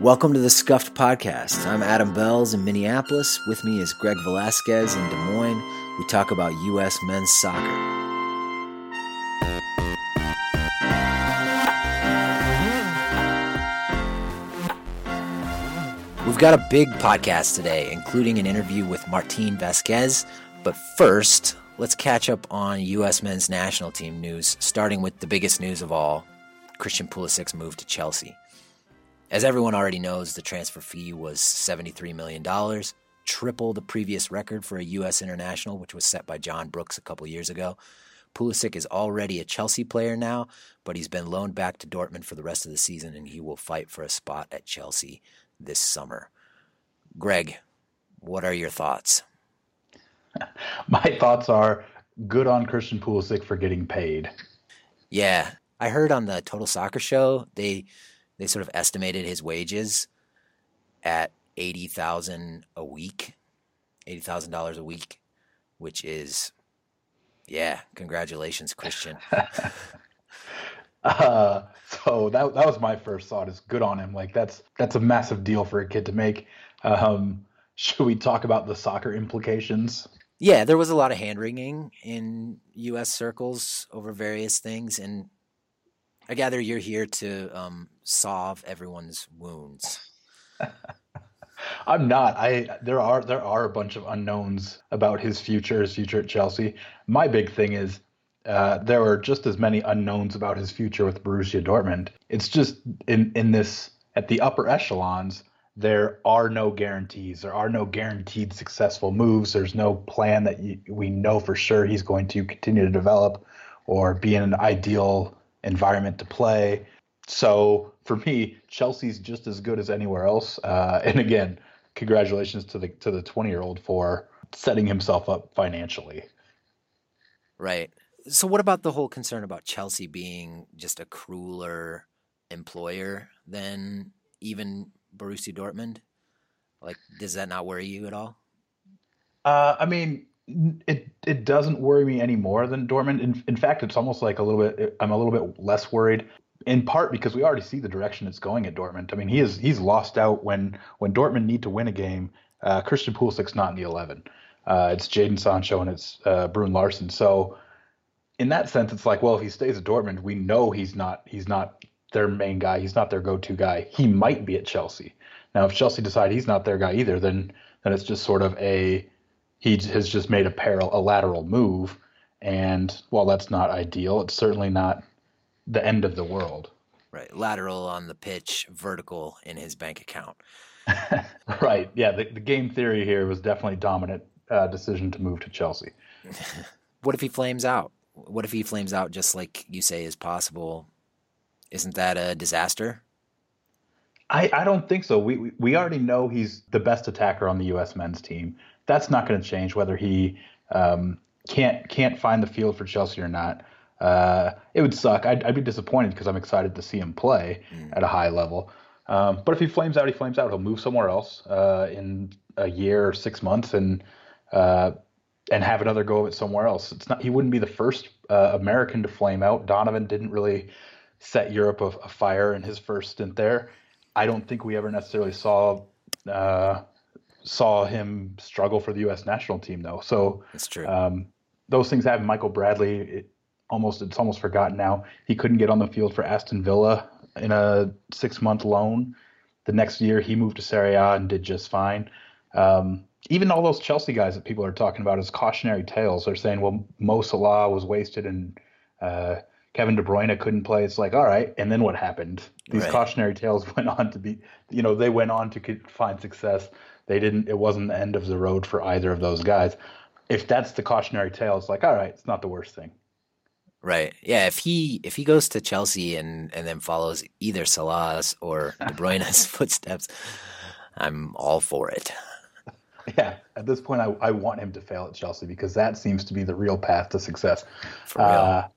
Welcome to the Scuffed Podcast. I'm Adam Belz in Minneapolis. With me is Greg Velasquez in Des Moines. We talk about U.S. men's soccer. We've got a big podcast today, including an interview with Martín Vásquez. But first, let's catch up on U.S. men's national team news, starting with the biggest news of all Christian Pulisic's move to Chelsea. As everyone already knows, the transfer fee was $73 million, triple the previous record for a U.S. international, which was set by John Brooks a couple years ago. Pulisic is already a Chelsea player now, but he's been loaned back to Dortmund for the rest of the season, and he will fight for a spot at Chelsea this summer. Greg, what are your thoughts? My thoughts are good on Christian Pulisic for getting paid. Yeah, I heard on the Total Soccer show they they sort of estimated his wages at eighty thousand a week, eighty thousand dollars a week, which is, yeah, congratulations, Christian. uh, so that that was my first thought. Is good on him. Like that's that's a massive deal for a kid to make. Um, should we talk about the soccer implications? Yeah, there was a lot of hand wringing in U.S. circles over various things, and I gather you're here to um, solve everyone's wounds. I'm not. I there are there are a bunch of unknowns about his future, his future at Chelsea. My big thing is uh, there are just as many unknowns about his future with Borussia Dortmund. It's just in in this at the upper echelons there are no guarantees. There are no guaranteed successful moves. There's no plan that you, we know for sure he's going to continue to develop or be in an ideal environment to play. So for me, Chelsea's just as good as anywhere else. Uh, and again, congratulations to the to the 20 year old for setting himself up financially. Right. So what about the whole concern about Chelsea being just a crueler employer than even Borussia Dortmund? Like, does that not worry you at all? Uh, I mean, it it doesn't worry me any more than Dortmund. In, in fact, it's almost like a little bit. I'm a little bit less worried. In part because we already see the direction it's going at Dortmund. I mean, he is he's lost out when when Dortmund need to win a game. Uh, Christian Pulisic's not in the eleven. Uh, it's Jadon Sancho and it's uh, Bruun Larsen. So in that sense, it's like, well, if he stays at Dortmund, we know he's not he's not their main guy. He's not their go-to guy. He might be at Chelsea. Now, if Chelsea decide he's not their guy either, then then it's just sort of a he has just made a parallel, a lateral move. And while that's not ideal, it's certainly not the end of the world. Right. Lateral on the pitch, vertical in his bank account. right. Yeah. The, the, game theory here was definitely dominant uh, decision to move to Chelsea. what if he flames out? What if he flames out just like you say is possible? Isn't that a disaster? I, I don't think so. We, we already know he's the best attacker on the U.S. men's team that's not going to change whether he um, can't can't find the field for Chelsea or not. Uh, it would suck. I'd, I'd be disappointed because I'm excited to see him play mm. at a high level. Um, but if he flames out, he flames out. He'll move somewhere else uh, in a year or six months and uh, and have another go of it somewhere else. It's not. He wouldn't be the first uh, American to flame out. Donovan didn't really set Europe afire in his first stint there. I don't think we ever necessarily saw uh, saw him struggle for the U.S. national team, though. So that's true. Um, those things happen. Michael Bradley, it almost it's almost forgotten now. He couldn't get on the field for Aston Villa in a six-month loan. The next year, he moved to Serie A and did just fine. Um, even all those Chelsea guys that people are talking about as cautionary tales they're saying, well, Mo Salah was wasted and uh, Kevin De Bruyne couldn't play. It's like, all right, and then what happened? These right. cautionary tales went on to be, you know, they went on to find success. They didn't. It wasn't the end of the road for either of those guys. If that's the cautionary tale, it's like, all right, it's not the worst thing. Right. Yeah. If he if he goes to Chelsea and and then follows either Salah's or De Bruyne's footsteps, I'm all for it. Yeah. At this point, I, I want him to fail at Chelsea because that seems to be the real path to success. For real. Uh,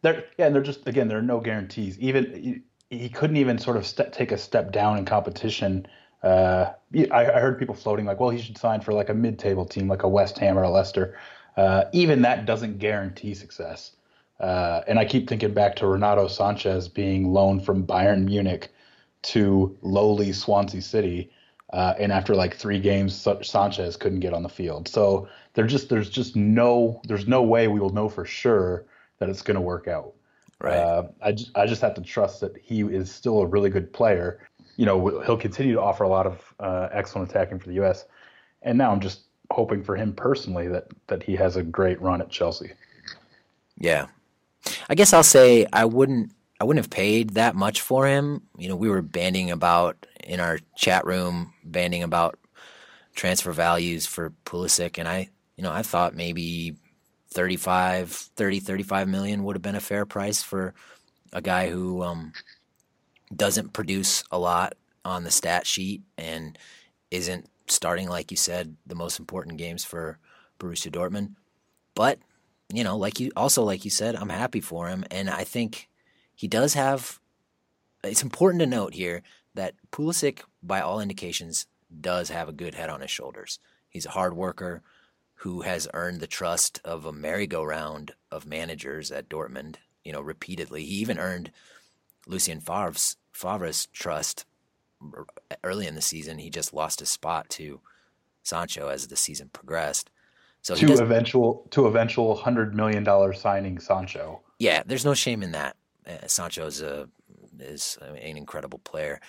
there, yeah, and they're just again, there are no guarantees. Even he, he couldn't even sort of step, take a step down in competition uh, I, I, heard people floating like, well, he should sign for like a mid-table team, like a West Ham or a Leicester. Uh, even that doesn't guarantee success. Uh, and I keep thinking back to Renato Sanchez being loaned from Bayern Munich to lowly Swansea City. Uh, and after like three games, Sanchez couldn't get on the field. So there's just there's just no there's no way we will know for sure that it's going to work out. Right. Uh, I just I just have to trust that he is still a really good player. You know, he'll continue to offer a lot of uh, excellent attacking for the U.S. And now I'm just hoping for him personally that that he has a great run at Chelsea. Yeah, I guess I'll say I wouldn't I wouldn't have paid that much for him. You know, we were banding about in our chat room, banding about transfer values for Pulisic, and I, you know, I thought maybe 35, 30, 35 million would have been a fair price for a guy who um, doesn't produce a lot on the stat sheet and isn't starting, like you said, the most important games for Borussia Dortmund. But you know, like you also like you said, I'm happy for him, and I think he does have. It's important to note here that Pulisic, by all indications, does have a good head on his shoulders. He's a hard worker who has earned the trust of a merry-go-round of managers at Dortmund. You know, repeatedly. He even earned Lucien Favre's, Favre's trust early in the season. He just lost his spot to Sancho as the season progressed. So to eventual to eventual hundred million dollar signing Sancho. Yeah, there's no shame in that. Uh, Sancho is a is an incredible player.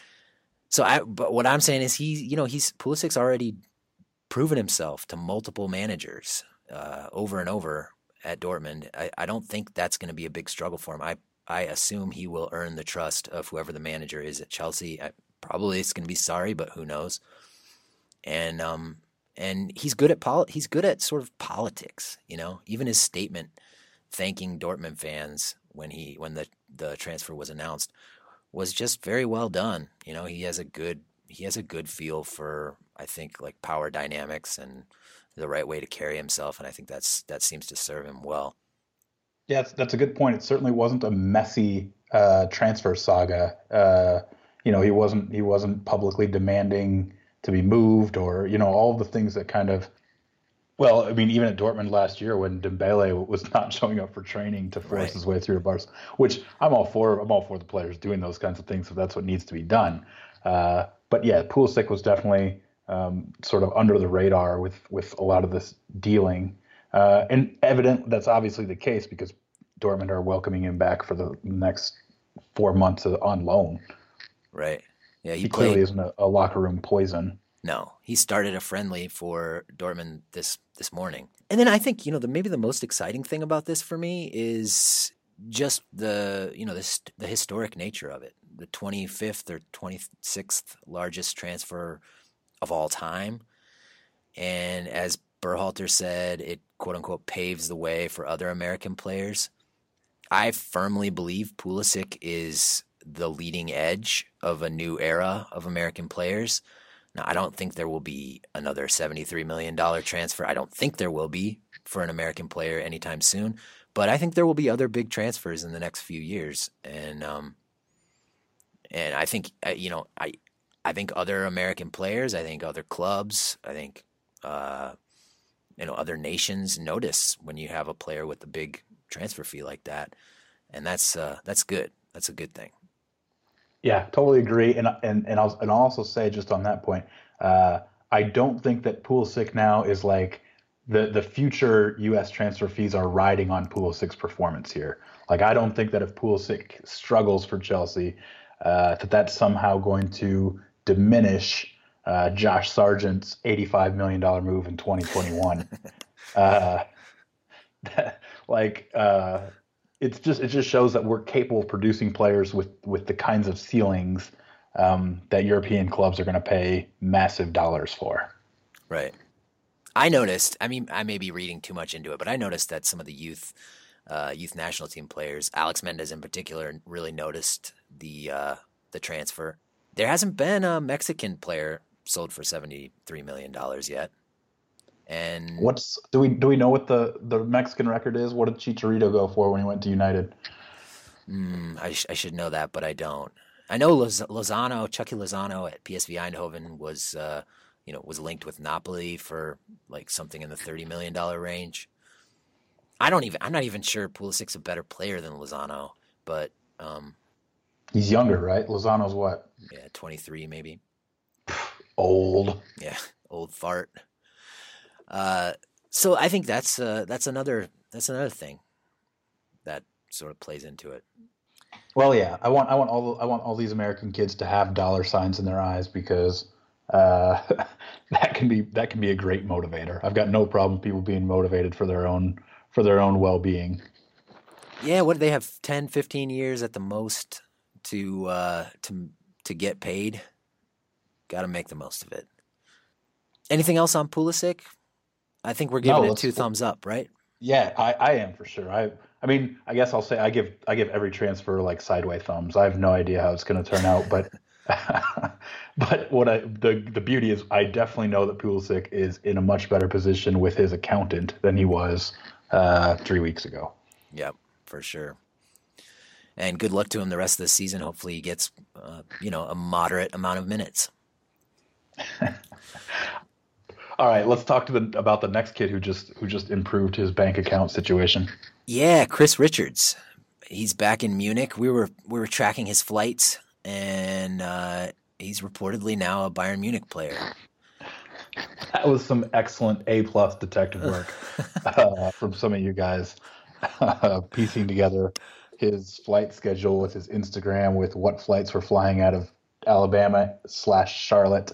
So I, but what I'm saying is he, you know, he's Pulisic's already proven himself to multiple managers uh, over and over at Dortmund. I, I don't think that's going to be a big struggle for him. I I assume he will earn the trust of whoever the manager is at Chelsea. I, probably it's going to be sorry, but who knows? And um, and he's good at pol- he's good at sort of politics. You know, even his statement thanking Dortmund fans when he when the the transfer was announced was just very well done. You know, he has a good he has a good feel for I think like power dynamics and the right way to carry himself, and I think that's that seems to serve him well. Yeah, that's, that's a good point. It certainly wasn't a messy uh, transfer saga. Uh, you know, he wasn't he wasn't publicly demanding to be moved or you know all the things that kind of well, I mean, even at Dortmund last year when Dembele was not showing up for training to force right. his way through to Barca, which I'm all for. I'm all for the players doing those kinds of things if that's what needs to be done. Uh, but yeah, Pulisic was definitely um, sort of under the radar with with a lot of this dealing, uh, and evident that's obviously the case because Dortmund are welcoming him back for the next four months on loan. Right. Yeah, he, he clearly isn't a, a, locker room poison. No, he started a friendly for Dortmund this this morning. And then I think you know the maybe the most exciting thing about this for me is just the you know the the historic nature of it. The 25th or 26th largest transfer of all time, and as Berhalter said, it quote unquote paves the way for other American players. I firmly believe Pulisic is the leading edge of a new era of American players. Now, I don't think there will be another $73 million transfer. I don't think there will be for an American player anytime soon, but I think there will be other big transfers in the next few years. And, um, and I think, uh, you know, I, I think other American players, I think other clubs, I think, uh, you know, other nations notice when you have a player with a big transfer fee like that. And that's, uh, that's good. That's a good thing. Yeah, totally agree. And and and I'll and I'll also say just on that point, uh, I don't think that Pulisic now is like the the future U.S. transfer fees are riding on Pulisic's performance here. Like I don't think that if Pulisic struggles for Chelsea, uh, that that's somehow going to diminish uh, Josh Sargent's $85 million move in 2021. uh, like, uh, it's just it just shows that we're capable of producing players with with the kinds of ceilings um, that European clubs are going to pay massive dollars for. Right. I noticed. I mean, I may be reading too much into it, but I noticed that some of the youth uh, youth national team players, Alex Mendez in particular, really noticed the uh, the transfer. There hasn't been a Mexican player sold for seventy three million dollars yet. And what's do we do we know what the the Mexican record is? What did Chicharito go for when he went to United? Mm, I, sh- I should know that, but I don't. I know Loz- Lozano, Chucky Lozano at PSV Eindhoven was, uh, you know, was linked with Napoli for like something in the thirty million dollar range. I don't even. I'm not even sure Pulisic's a better player than Lozano, but um, He's younger, right? Lozano's what? Yeah, 23 maybe. Old. Yeah, old fart. Uh, so I think that's uh, that's another that's another thing that sort of plays into it. Well, yeah, I want I want all I want all these American kids to have dollar signs in their eyes because uh, that can be that can be a great motivator. I've got no problem people being motivated for their own for their own well being. Yeah, what do they have 10, 15 years at the most to uh, to to get paid? Got to make the most of it. Anything else on Pulisic? I think we're giving No, it two thumbs up, right? Yeah, I, I am for sure. I I mean, I guess I'll say I give I give every transfer like sideways thumbs. I have no idea how it's going to turn out, but but what I the the beauty is I definitely know that Pulisic is in a much better position with his accountant than he was uh, three weeks ago. Yep, for sure. And good luck to him the rest of the season. Hopefully, he gets uh, you know a moderate amount of minutes. All right, let's talk to the about the next kid who just who just improved his bank account situation. Yeah, Chris Richards. He's back in Munich. We were we were tracking his flights, and uh, he's reportedly now a Bayern Munich player. That was some excellent A plus detective work uh, from some of you guys, uh, piecing together his flight schedule with his Instagram, with what flights were flying out of Alabama slash Charlotte,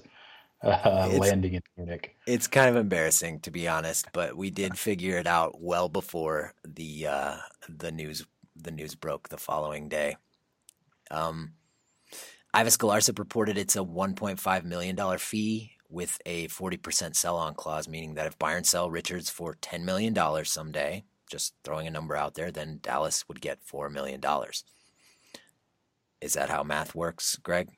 uh, landing in Munich. It's kind of embarrassing to be honest, but we did figure it out well before the uh, the news the news broke the following day. Um, Galarcep reported it's a 1.5 million dollar fee with a 40% sell on clause, meaning that if Bayern sell Richards for 10 million dollars someday, just throwing a number out there, then Dallas would get four million dollars. Is that how math works, Greg?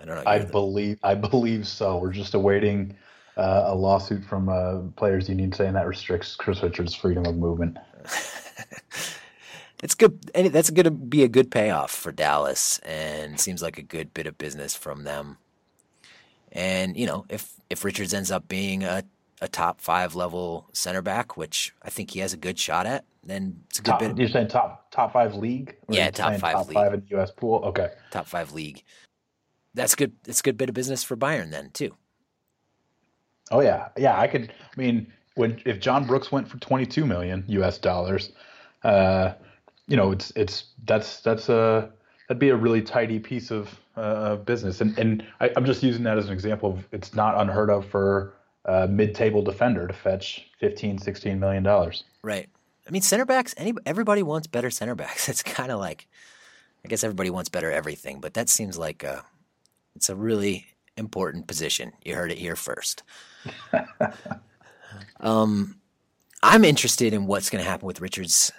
I don't know. I believe I believe so. We're just awaiting uh, a lawsuit from uh, Players Union saying that restricts Chris Richards' freedom of movement. it's good. That's going to be a good payoff for Dallas, and seems like a good bit of business from them. And you know, if if Richards ends up being a, a top five level center back, which I think he has a good shot at, then it's a good Top, bit you're saying top top five league? Yeah, top five top league. five in the U.S. pool. Okay. top five league. That's good. It's a good bit of business for Bayern then too. Oh yeah, yeah. I could. I mean, when if John Brooks went for 22 million U.S. dollars, uh, you know, it's it's that's that's a that'd be a really tidy piece of uh, business. And and I, I'm just using that as an example. Of, it's not unheard of for a mid-table defender to fetch 15, 16 million dollars. Right. I mean, center backs. Any everybody wants better center backs. It's kind of like, I guess everybody wants better everything, but that seems like a, it's a really important position. You heard it here first. um, I'm interested in what's going to happen with Richards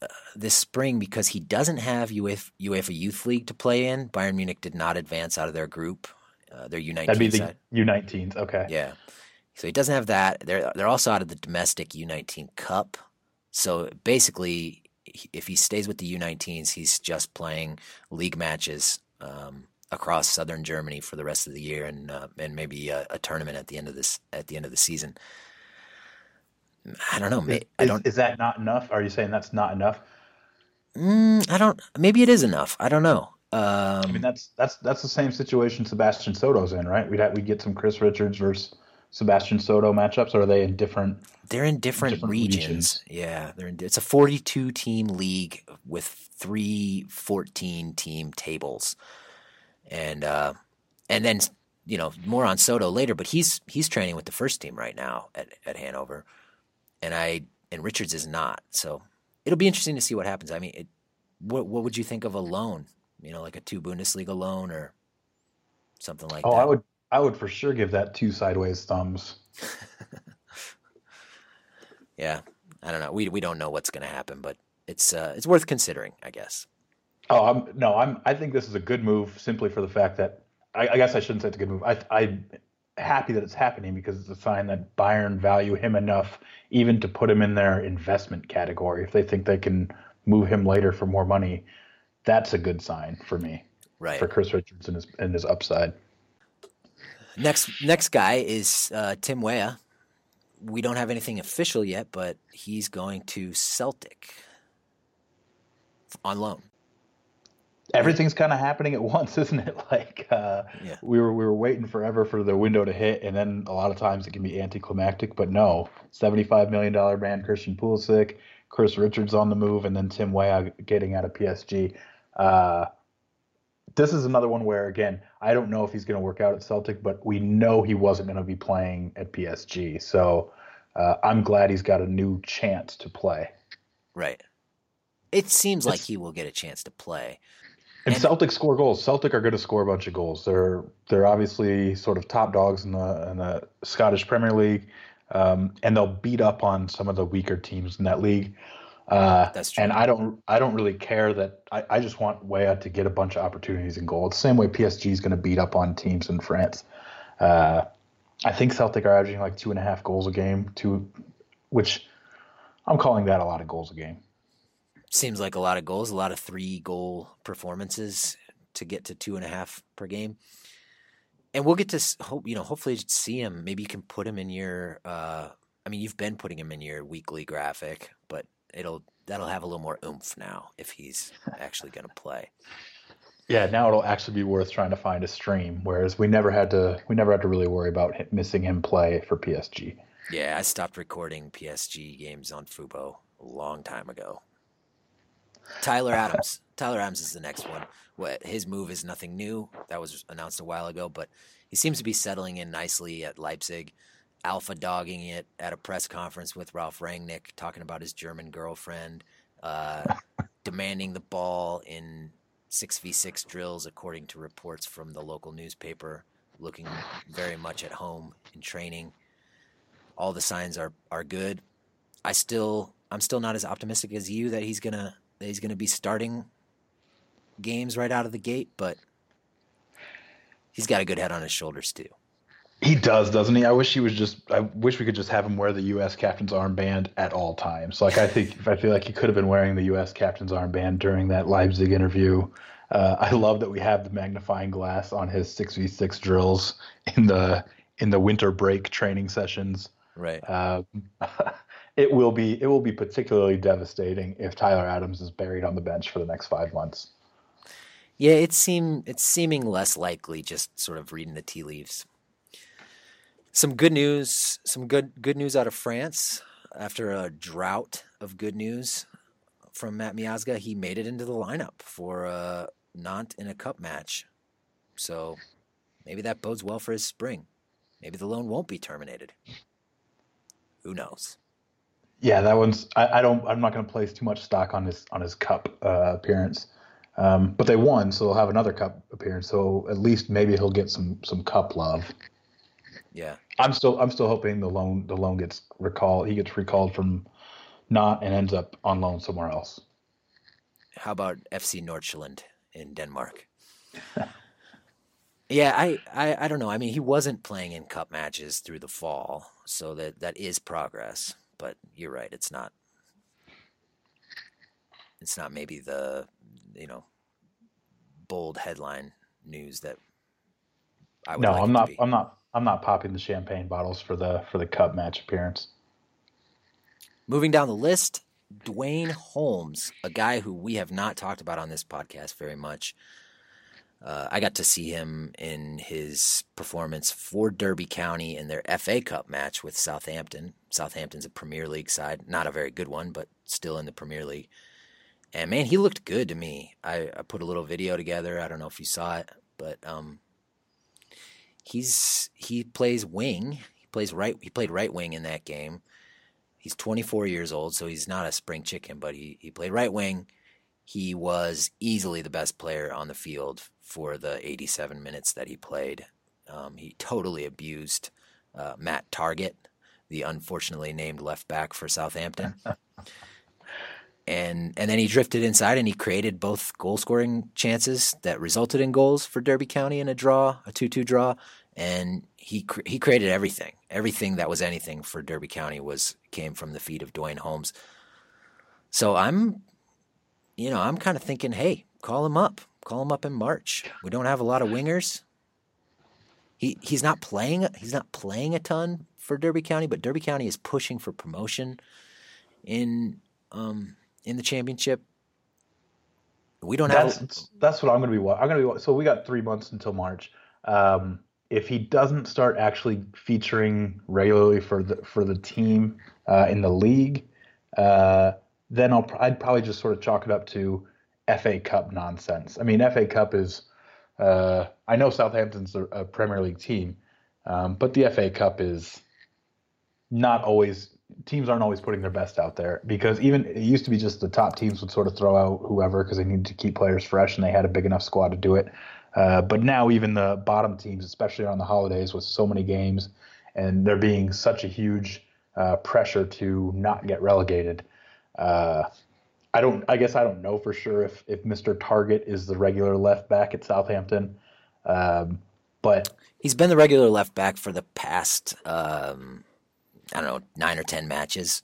uh, this spring because he doesn't have UEFA, UEFA Youth League to play in. Bayern Munich did not advance out of their group, uh, their U19 That'd be the side. U19s. Okay. Yeah. So he doesn't have that. They're they're also out of the domestic U19 Cup. So basically, if he stays with the U19s, he's just playing league matches um, across southern Germany for the rest of the year, and uh, and maybe a, a tournament at the end of this at the end of the season. I don't know. May, I Is, don't. is that not enough? Are you saying that's not enough? Mm, I don't. Maybe it is enough. I don't know. I mean, Um, that's that's that's the same situation Sebastian Soto's in, right? We'd have, we get some Chris Richards versus Sebastian Soto matchups, or are they in different? They're in different, different regions. regions. Yeah, they're in, it's a 42 team league with three 14 team tables, and uh, and then you know more on Soto later. But he's he's training with the first team right now at at Hanover, and I and Richards is not. So it'll be interesting to see what happens. I mean, it, what what would you think of a loan? You know, like a two Bundesliga loan or something like Oh, that. Oh, I would I would for sure give that two sideways thumbs. Yeah, I don't know. We we don't know what's going to happen, but it's uh, it's worth considering, I guess. Oh, I'm no, I'm. I think this is a good move simply for the fact that I, I guess I shouldn't say it's a good move. I, I'm happy that it's happening because it's a sign that Bayern value him enough even to put him in their investment category. If they think they can move him later for more money, that's a good sign for me Right. for Chris Richards and his and his upside. Next next guy is uh, Tim Weah. We don't have anything official yet, but he's going to Celtic on loan. Everything's kind of happening at once, isn't it? Like uh, yeah. we were we were waiting forever for the window to hit, and then a lot of times it can be anticlimactic. But no, seventy five million dollar man Christian Pulisic, Chris Richards on the move, and then Tim Weah getting out of PSG. Uh, this is another one where again I don't know if he's going to work out at Celtic, but we know he wasn't going to be playing at PSG. So uh, I'm glad he's got a new chance to play. Right. It seems it's, like he will get a chance to play. And, and Celtic score goals. Celtic are going to score a bunch of goals. They're they're obviously sort of top dogs in the in the Scottish Premier League, um, and they'll beat up on some of the weaker teams in that league. Uh, That's true. And I don't I don't really care that I, I just want Weah to get a bunch of opportunities and goals. Same way PSG is going to beat up on teams in France. Uh, I think Celtic are averaging like two and a half goals a game, two, which I'm calling that a lot of goals a game seems like a lot of goals, a lot of three goal performances to get to two and a half per game. And we'll get to hope you know hopefully see him. Maybe you can put him in your. Uh, I mean, you've been putting him in your weekly graphic, but it'll that'll have a little more oomph now if he's actually going to play. Yeah, now it'll actually be worth trying to find a stream. Whereas we never had to, we never had to really worry about missing him play for PSG. Yeah, I stopped recording PSG games on Fubo a long time ago. Tyler Adams. Tyler Adams is the next one. What his move is nothing new. That was announced a while ago, but he seems to be settling in nicely at Leipzig. Alpha dogging it at a press conference with Ralf Rangnick, talking about his German girlfriend, uh, demanding the ball in six v six drills, according to reports from the local newspaper. Looking very much at home in training. All the signs are are good. I still I'm still not as optimistic as you that he's gonna that he's going to be starting games right out of the gate, but he's got a good head on his shoulders too. He does, doesn't he? I wish he was just. I wish we could just have him wear the U.S. captain's armband at all times. Like I think, I feel like he could have been wearing the U.S. captain's armband during that Leipzig interview. Uh, I love that we have the magnifying glass on his six v six drills in the in the winter break training sessions. Right. Uh, it will be it will be particularly devastating if Tyler Adams is buried on the bench for the next five months. Yeah, it seem it's seeming less likely. Just sort of reading the tea leaves. Some good news. Some good good news out of France after a drought of good news from Matt Miazga. He made it into the lineup for a Nantes in a cup match. So maybe that bodes well for his spring. Maybe the loan won't be terminated. Who knows? Yeah, that one's. I, I don't. I'm not going to place too much stock on his on his cup uh, appearance. Um, but they won, so they'll have another cup appearance. So at least maybe he'll get some some cup love. Yeah, I'm still I'm still hoping the loan the loan gets recalled. He gets recalled from Nantes and ends up on loan somewhere else. How about FC Nordsjælland in Denmark? yeah, I, I I don't know. I mean, he wasn't playing in cup matches through the fall, so that that is progress but you're right. It's not. It's not maybe the you know bold headline news that I would. No, like I'm not. I'm not. I'm not popping the champagne bottles for the for the cup match appearance. Moving down the list, Duane Holmes, a guy who we have not talked about on this podcast very much. Uh, I got to see him in his performance for Derby County in their FA Cup match with Southampton. Southampton's a Premier League side, not a very good one, but still in the Premier League. And man, he looked good to me. I, I put a little video together. I don't know if you saw it, but um, he's he plays wing. He plays right. He played right wing in that game. He's 24 years old, so he's not a spring chicken, but he he played right wing. He was easily the best player on the field for the 87 minutes that he played. Um, he totally abused uh, Matt Targett, the unfortunately named left back for Southampton. and and then he drifted inside and he created both goal scoring chances that resulted in goals for Derby County in a draw, a 2-2 draw, and he he created everything. Everything that was anything for Derby County was came from the feet of Duane Holmes. So I'm you know, I'm kind of thinking, hey, call him up. Call him up in March. We don't have a lot of wingers. He he's not playing he's not playing a ton for Derby County, but Derby County is pushing for promotion in um, in the championship. We don't That's have. that's what I'm going to be. wa- I'm going to be. So we got three months until March. Um, if he doesn't start actually featuring regularly for the for the team uh, in the league, uh, then I'll I'd probably just sort of chalk it up to FA Cup nonsense. I mean, FA Cup is. Uh, I know Southampton's a, a Premier League team, um, but the FA Cup is not always teams aren't always putting their best out there because even it used to be just the top teams would sort of throw out whoever because they needed to keep players fresh and they had a big enough squad to do it. Uh, but now even the bottom teams, especially on the holidays with so many games and there being such a huge uh, pressure to not get relegated, uh, I don't. I guess I don't know for sure if if Mr. Targett is the regular left back at Southampton, um, but He's been the regular left back for the past, um, I don't know, nine or ten matches.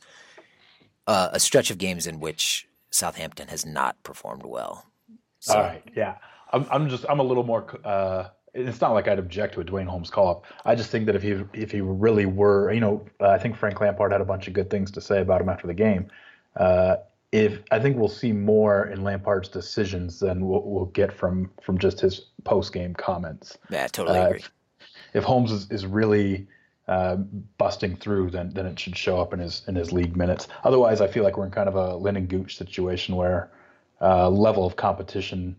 Uh, a stretch of games in which Southampton has not performed well. So, All right, yeah. I'm, I'm just I'm a little more. Uh, it's not like I'd object to a Duane Holmes call up. I just think that if he if he really were, you know, uh, I think Frank Lampard had a bunch of good things to say about him after the game. Uh, if I think we'll see more in Lampard's decisions than we'll, we'll get from from just his post game comments. Yeah, totally Uh, agree. if, if Holmes is, is really uh, busting through, then then it should show up in his in his league minutes. Otherwise, I feel like we're in kind of a Lynden Gooch situation where uh, level of competition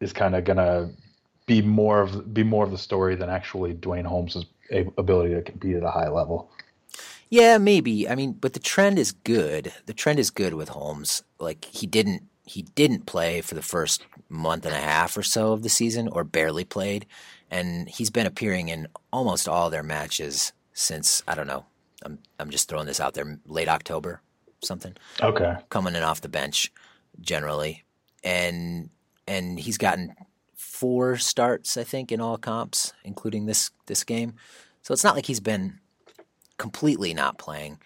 is kind of gonna be more of be more of the story than actually Duane Holmes' ability to compete at a high level. Yeah, maybe. I mean, but the trend is good. The trend is good with Holmes. Like he didn't he didn't play for the first month and a half or so of the season, or barely played, and he's been appearing in almost all their matches since I don't know. I'm I'm just throwing this out there. Late October, something Okay. coming in off the bench generally, and and he's gotten four starts I think in all comps, including this this game. So it's not like he's been completely not playing.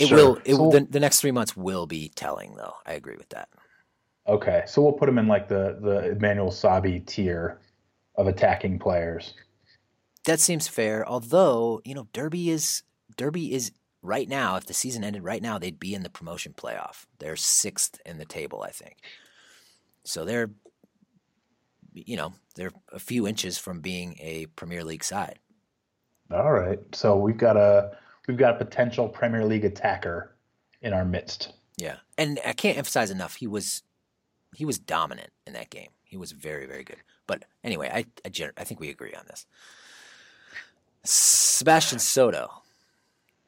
It Sure. will. It, So- the, the next three months will be telling, though. I agree with that. Okay, so we'll put him in like the the Emmanuel Sabbi tier of attacking players. That seems fair. Although you know, Derby is Derby is right now. If the season ended right now, they'd be in the promotion playoff. They're sixth in the table, I think. So they're, you know, they're a few inches from being a Premier League side. All right, so we've got a we've got a potential Premier League attacker in our midst. Yeah, and I can't emphasize enough. He was he was dominant in that game. He was very very good. But anyway, I I, I think we agree on this. Sebastian Soto,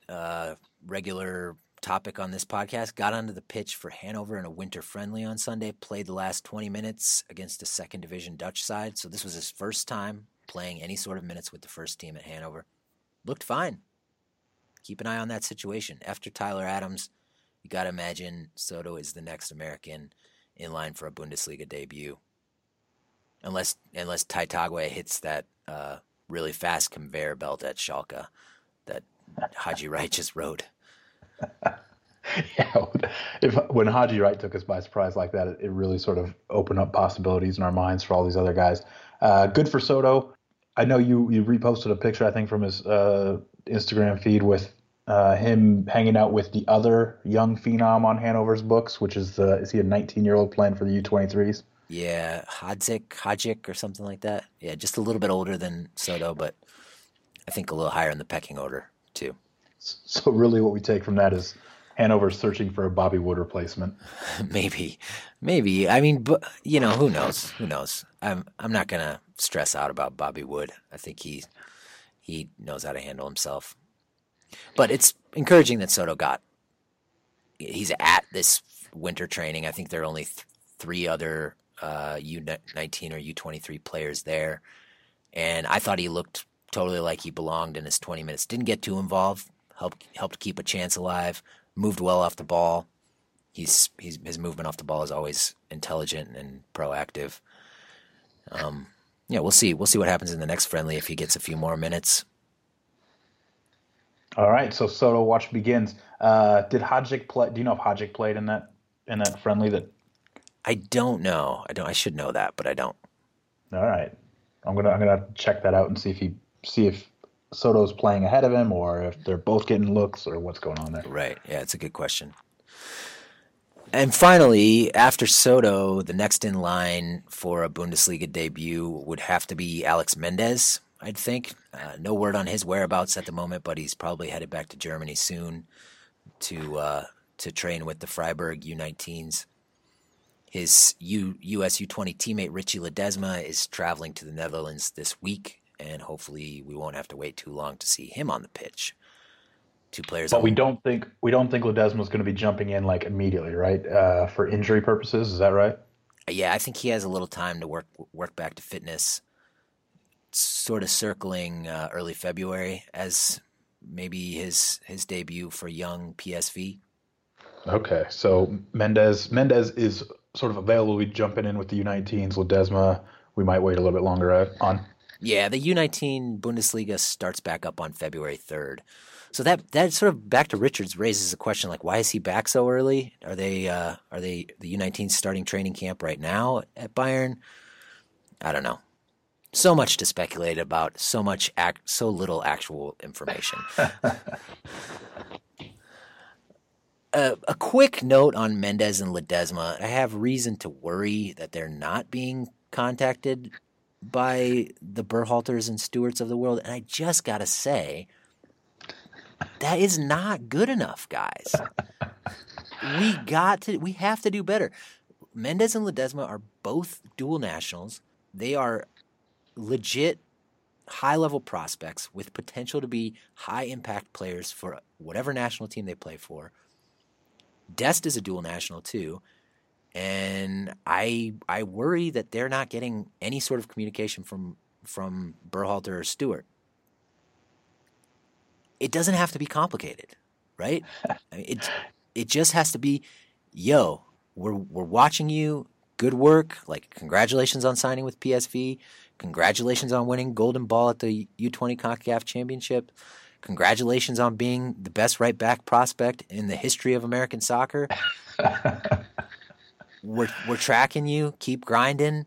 uh, regular topic on this podcast, got onto the pitch for Hanover in a winter friendly on Sunday. Played the last twenty minutes against a second division Dutch side. So this was his first time playing any sort of minutes with the first team at Hanover. Looked fine. Keep an eye on that situation. After Tyler Adams, you got to imagine Soto is the next American in line for a Bundesliga debut. Unless unless Taitague hits that uh, really fast conveyor belt at Schalke that Haji Wright just rode. Yeah, if when Haji Wright took us by surprise like that, it, it really sort of opened up possibilities in our minds for all these other guys. Uh, good for Soto. I know you you reposted a picture I think from his uh, Instagram feed with uh, him hanging out with the other young phenom on Hanover's books, which is uh, is he a 19 year old playing for the U23s? Yeah, Hadzik, Hadzik, or something like that. Yeah, just a little bit older than Soto, but I think a little higher in the pecking order too. So really, what we take from that is Hanover searching for a Bobby Wood replacement. maybe, maybe. I mean, but you know, who knows? Who knows? I'm I'm not gonna stress out about Bobby Wood. I think he he knows how to handle himself. But it's encouraging that Soto got. He's at this winter training. I think there are only th- three other uh, U19 or U23 players there, and I thought he looked totally like he belonged in his 20 minutes. Didn't get too involved. Helped helped keep a chance alive. Moved well off the ball he's he's his movement off the ball is always intelligent and proactive. Um, yeah, we'll see. We'll see what happens in the next friendly if he gets a few more minutes. All right, so Soto watch begins. Uh, did Hadjic play? Do you know if Hadjic played in that in that friendly? That I don't know. I don't. I should know that, but I don't. all right. I'm gonna I'm gonna check that out and see if he see if Soto's playing ahead of him or if they're both getting looks or what's going on there. Right. Yeah, it's a good question. And finally, after Soto, the next in line for a Bundesliga debut would have to be Alex Mendez, I'd think. Uh, no word on his whereabouts at the moment, but he's probably headed back to Germany soon to uh, to train with the Freiburg U19s. His U, US U20 teammate Richie Ledezma is traveling to the Netherlands this week, and hopefully we won't have to wait too long to see him on the pitch. Two players, but we don't think we don't think Ledezma is going to be jumping in like immediately, right? Uh, for injury purposes, is that right? Yeah, I think he has a little time to work work back to fitness. Sort of circling uh, early February as maybe his his debut for young PSV. Okay, so Mendez Mendez is sort of available. We jumping in with the U19s. Ledezma, we might wait a little bit longer on. Yeah, the U19 Bundesliga starts back up on February 3rd. So that that sort of back to Richards raises a question like why is he back so early? Are they uh, are they the U19 starting training camp right now at Bayern? I don't know. So much to speculate about, so much act, so little actual information. a, a quick note on Mendez and Ledezma. I have reason to worry that they're not being contacted by the Berhalters and Stewarts of the world. And I just got to say, that is not good enough, guys. we got to, we have to do better. Mendez and Ledezma are both dual nationals. They are legit high level prospects with potential to be high impact players for whatever national team they play for. Dest is a dual national too, and I I worry that they're not getting any sort of communication from from Berhalter or Stewart. It doesn't have to be complicated, right? I mean, it it just has to be, yo, we're we're watching you. Good work. Like congratulations on signing with PSV. Congratulations on winning Golden Ball at the U20 CONCACAF Championship. Congratulations on being the best right back prospect in the history of American soccer. we're we're tracking you. Keep grinding.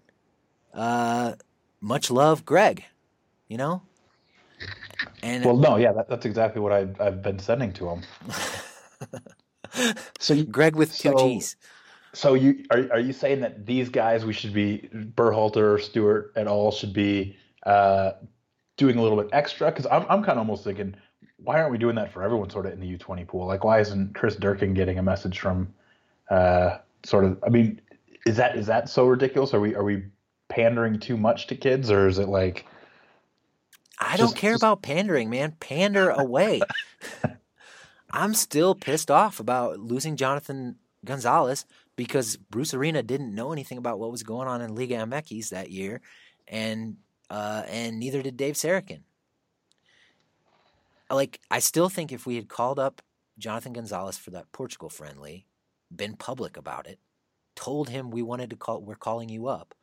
Uh, much love, Greg. You know. And well, no, yeah, that, that's exactly what I, I've been sending to him. so you, Greg with two so, G's. So you are are you saying that these guys we should be Berhalter, Stewart, et al. should be uh, doing a little bit extra? Because I'm I'm kind of almost thinking why aren't we doing that for everyone sort of in the U20 pool? Like, why isn't Chris Durkin getting a message from uh, sort of? I mean, is that is that so ridiculous? Are we are we pandering too much to kids, or is it like? I just, don't care just... about pandering, man. Pander away. I'm still pissed off about losing Jonathan Gonzalez because Bruce Arena didn't know anything about what was going on in Liga MX that year, and uh, and neither did Dave Sarachan like I still think if we had called up Jonathan Gonzalez for that Portugal friendly, been public about it, told him we wanted to call we're calling you up,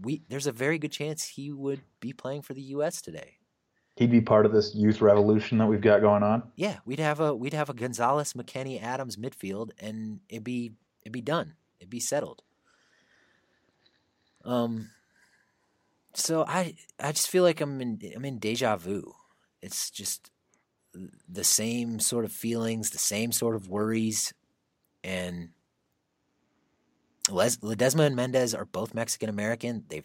we there's a very good chance he would be playing for the US today. He'd be part of this youth revolution that we've got going on. Yeah, we'd have a we'd have a Gonzalez, McKennie, Adams midfield, and it'd be it'd be done. It'd be settled. Um. So I I just feel like I'm in I'm in deja vu. It's just the same sort of feelings, the same sort of worries, and Les, Ledezma and Mendez are both Mexican American. They,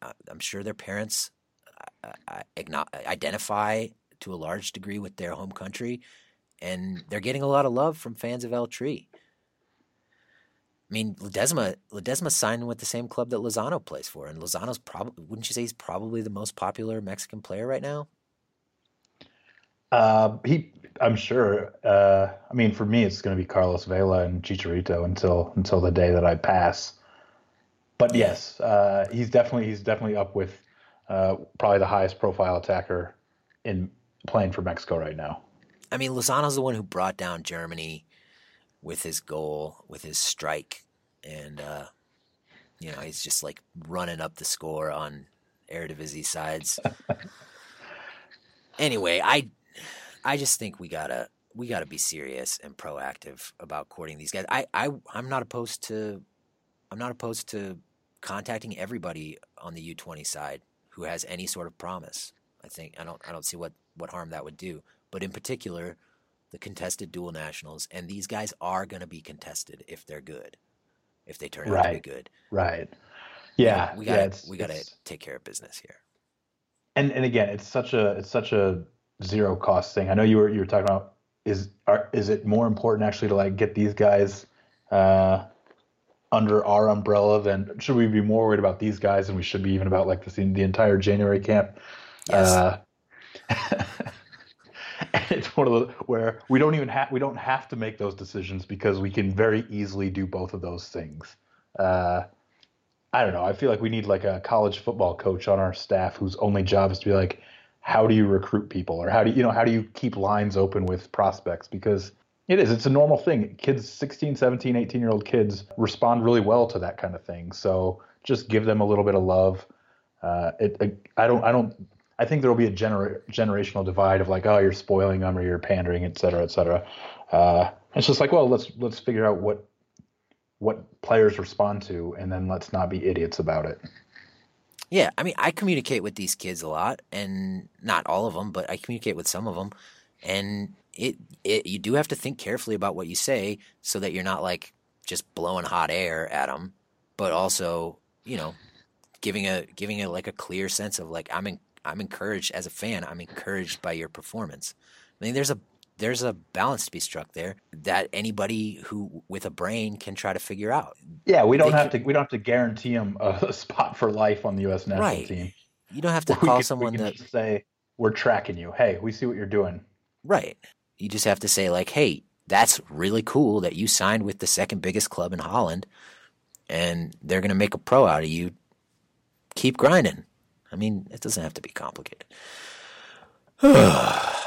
uh, I'm sure their parents uh, uh, identify to a large degree with their home country, and they're getting a lot of love from fans of El Tri. I mean, Ledezma Ledezma signed with the same club that Lozano plays for, and Lozano's probably wouldn't you say he's probably the most popular Mexican player right now? Uh, he, I'm sure. Uh, I mean, for me, it's going to be Carlos Vela and Chicharito until until the day that I pass. But yes, uh, he's definitely he's definitely up with uh, probably the highest profile attacker in playing for Mexico right now. I mean, Lozano's the one who brought down Germany with his goal, with his strike, and uh, you know he's just like running up the score on Eredivisie sides. anyway, I I just think we gotta we gotta be serious and proactive about courting these guys. I, I I'm not opposed to I'm not opposed to contacting everybody on the U twenty side who has any sort of promise. I think I don't I don't see what, what harm that would do. But in particular, the contested dual nationals, and these guys are going to be contested if they're good, if they turn right. out to be good. Right. Yeah. we got yeah, we got to take care of business here. And and again, it's such a it's such a zero cost thing. I know you were you were talking about is are, is it more important actually to like get these guys uh, under our umbrella than should we be more worried about these guys than we should be even about like the the entire January camp? Yes. Uh, and it's one of those where we don't even have we don't have to make those decisions because we can very easily do both of those things. Uh, I don't know. I feel like we need like a college football coach on our staff whose only job is to be like, how do you recruit people? Or how do you, you know how do you keep lines open with prospects? Because it is it's a normal thing. Kids 16 17 18 year old kids respond really well to that kind of thing. So just give them a little bit of love. Uh, it, I don't I don't I think there will be a gener- generational divide of like, oh, you're spoiling them or you're pandering, et cetera, et cetera. Uh, it's just like, well, let's let's figure out what what players respond to, and then let's not be idiots about it. Yeah, I mean, I communicate with these kids a lot, and not all of them, but I communicate with some of them, and it, it you do have to think carefully about what you say so that you're not like just blowing hot air at them, but also, you know, giving a giving a like a clear sense of like I'm in, I'm encouraged as a fan. I'm encouraged by your performance. I mean, there's a there's a balance to be struck there that anybody who with a brain can try to figure out. Yeah, we don't they have to we don't have to guarantee them a spot for life on the U.S. national right. team. You don't have to call can, someone to say we're tracking you. Hey, we see what you're doing. Right. You just have to say like, hey, that's really cool that you signed with the second biggest club in Holland, and they're going to make a pro out of you. Keep grinding. I mean, it doesn't have to be complicated.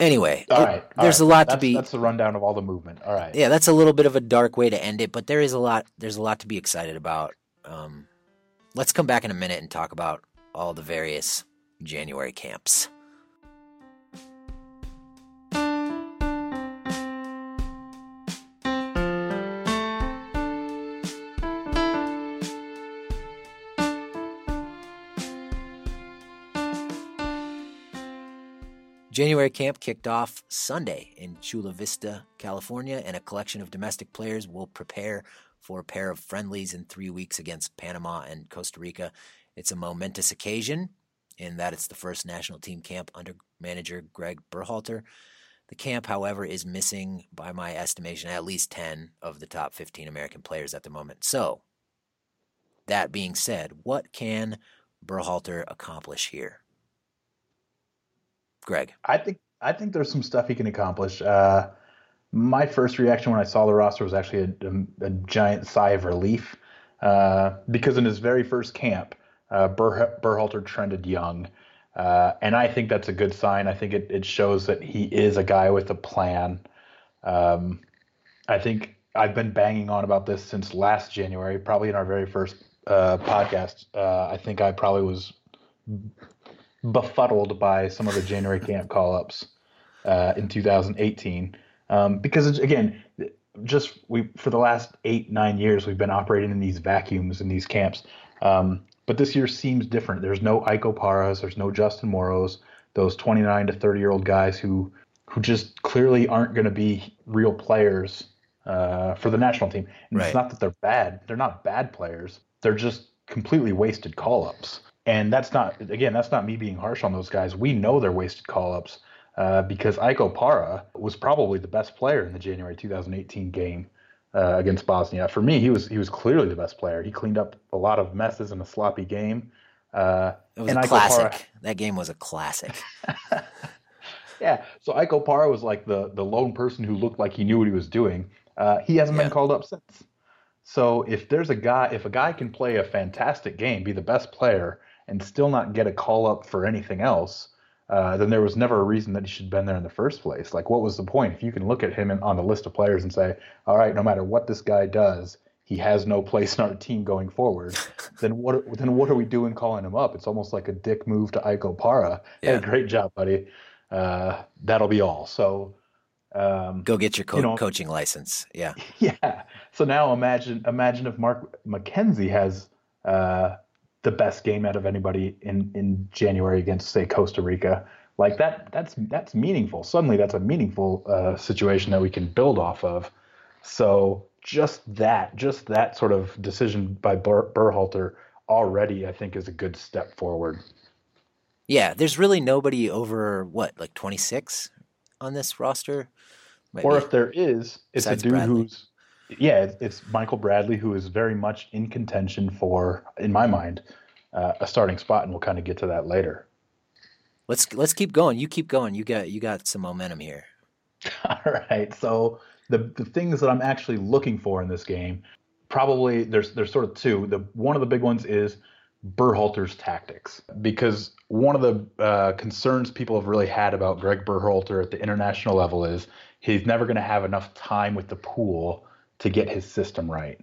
anyway, all right, all there's right. a lot that's, to be. That's the rundown of all the movement. All right. Yeah, that's a little bit of a dark way to end it, but there is a lot. There's a lot to be excited about. Um, let's come back in a minute and talk about all the various January camps. January camp kicked off Sunday in Chula Vista, California, and a collection of domestic players will prepare for a pair of friendlies in three weeks against Panama and Costa Rica. It's a momentous occasion in that it's the first national team camp under manager Greg Berhalter. The camp, however, is missing, by my estimation, at least 10 of the top 15 American players at the moment. So, that being said, what can Berhalter accomplish here? Greg? I think I think there's some stuff he can accomplish. Uh, my first reaction when I saw the roster was actually a, a, a giant sigh of relief uh, because in his very first camp, uh, Ber, Berhalter trended young. Uh, and I think that's a good sign. I think it, it shows that he is a guy with a plan. Um, I think I've been banging on about this since last January, probably in our very first uh, podcast. Uh, I think I probably was befuddled by some of the January camp call ups uh, in 2018 um, because again, just we for the last eight nine years we've been operating in these vacuums in these camps. Um, but this year seems different. There's no Ike Opara's, there's no Justin Morrows, those 29 to 30 year old guys who who just clearly aren't going to be real players uh, for the national team. And right. it's not that they're bad; they're not bad players. They're just completely wasted call ups. And that's not again, that's not me being harsh on those guys. We know they're wasted call ups uh, because Ike Opara was probably the best player in the January 2018 game uh, against Bosnia. For me, he was he was clearly the best player. He cleaned up a lot of messes in a sloppy game. Uh, it was a Ike classic. Opara, that game was a classic. yeah. So Ike Opara was like the the lone person who looked like he knew what he was doing. Uh, he hasn't yeah. been called up since. So if there's a guy, if a guy can play a fantastic game, be the best player, and still not get a call up for anything else, uh, then there was never a reason that he should have been there in the first place. Like, what was the point? If you can look at him in, on the list of players and say, all right, no matter what this guy does, he has no place in our team going forward, then what then what are we doing calling him up? It's almost like a dick move to Ike Opara. Yeah. Hey, great job, buddy. Uh, that'll be all. So um, go get your co- you know, coaching license. Yeah. Yeah. So now imagine imagine if Mark McKenzie has uh, the best game out of anybody in, in January against, say, Costa Rica. like that that's that's meaningful. Suddenly, that's a meaningful uh, situation that we can build off of. So just that, just that sort of decision by Ber- Berhalter already, I think, is a good step forward. Yeah, there's really nobody over what, like 26 on this roster. Might or be. if there is, it's Besides a dude Bradley. who's yeah, it's Michael Bradley who is very much in contention for, in my mind, uh, a starting spot, and we'll kind of get to that later. Let's let's keep going. You keep going. You got you got some momentum here. All right. So the the things that I'm actually looking for in this game, probably there's there's sort of two. The one of the big ones is Berhalter's tactics, because one of the uh, concerns people have really had about Greg Berhalter at the international level is he's never going to have enough time with the pool to get his system right.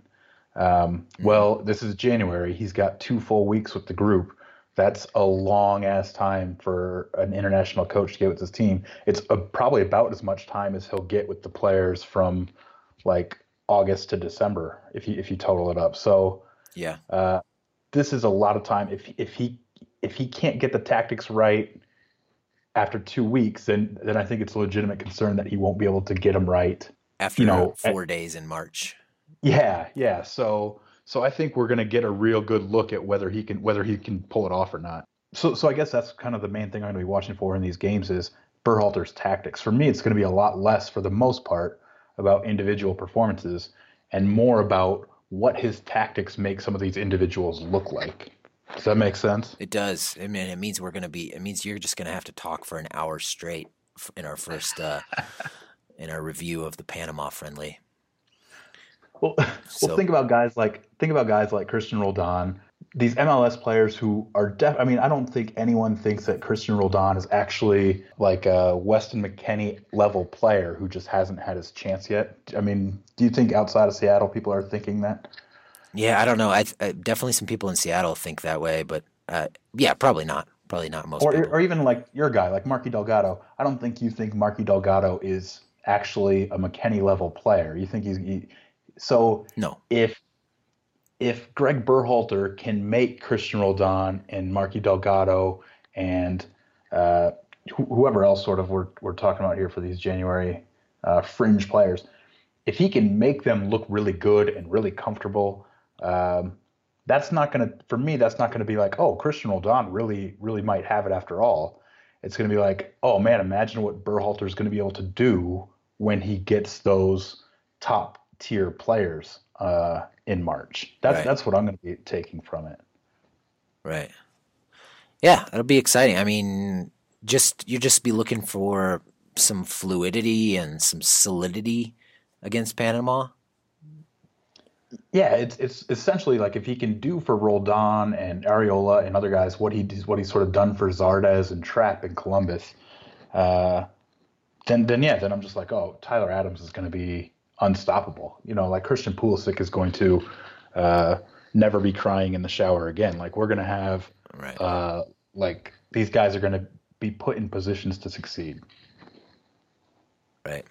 Um, mm-hmm. Well, this is January. He's got two full weeks with the group. That's a long ass time for an international coach to get with his team. It's a, probably about as much time as he'll get with the players from like August to December if you if you total it up. So yeah, uh, this is a lot of time. If if he if he can't get the tactics right after two weeks, then then I think it's a legitimate concern that he won't be able to get them right after you know four at, days in March. Yeah, yeah. So so I think we're going to get a real good look at whether he can whether he can pull it off or not. So so I guess that's kind of the main thing I'm going to be watching for in these games is Berhalter's tactics. For me, it's going to be a lot less for the most part about individual performances and more about what his tactics make some of these individuals look like. Does that make sense? It does. I mean, it means we're going to be. It means you're just going to have to talk for an hour straight in our first uh, in our review of the Panama friendly. Well, so, well, think about guys like think about guys like Cristian Roldan, these MLS players who are def. I mean, I don't think anyone thinks that Cristian Roldan is actually like a Weston McKennie level player who just hasn't had his chance yet. I mean, do you think outside of Seattle people are thinking that? Yeah, I don't know. I, I definitely some people in Seattle think that way, but uh, yeah, probably not. Probably not most. Or, or even like your guy, like Marky Delgado. I don't think you think Marky Delgado is actually a McKennie level player. You think he's he, so? No. If if Greg Berhalter can make Cristian Roldan and Marky Delgado and uh, wh- whoever else sort of we're we're talking about here for these January uh, fringe players, if he can make them look really good and really comfortable. Um, that's not going to, for me, that's not going to be like, oh, Cristian Roldan really, really might have it after all. It's going to be like, oh man, imagine what Berhalter is going to be able to do when he gets those top tier players uh, in March. That's right. that's what I'm going to be taking from it. Right. Yeah, it'll be exciting. I mean, just you just be looking for some fluidity and some solidity against Panama. Yeah, it's it's essentially like if he can do for Roldan and Arriola and other guys what he does what he's sort of done for Zardes and Trapp in Columbus. Uh, then then yeah, then I'm just like, oh, Tyler Adams is going to be unstoppable. You know, like Christian Pulisic is going to uh, never be crying in the shower again. Like we're going to have, right. uh, like these guys are going to be put in positions to succeed. Right.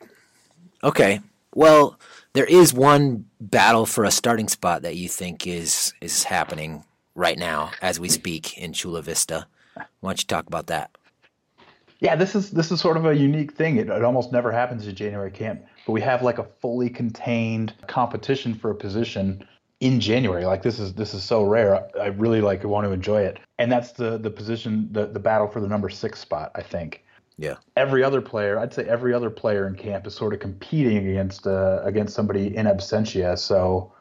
Okay. Well, there is one battle for a starting spot that you think is is happening right now as we speak in Chula Vista. Why don't you talk about that? Yeah, this is this is sort of a unique thing. It, it almost never happens at January camp, but we have like a fully contained competition for a position in January. Like this is this is so rare. I, I really like want to enjoy it, and that's the the position the the battle for the number six spot. I think. Yeah. Every other player, I'd say every other player in camp is sort of competing against uh, against somebody in absentia. So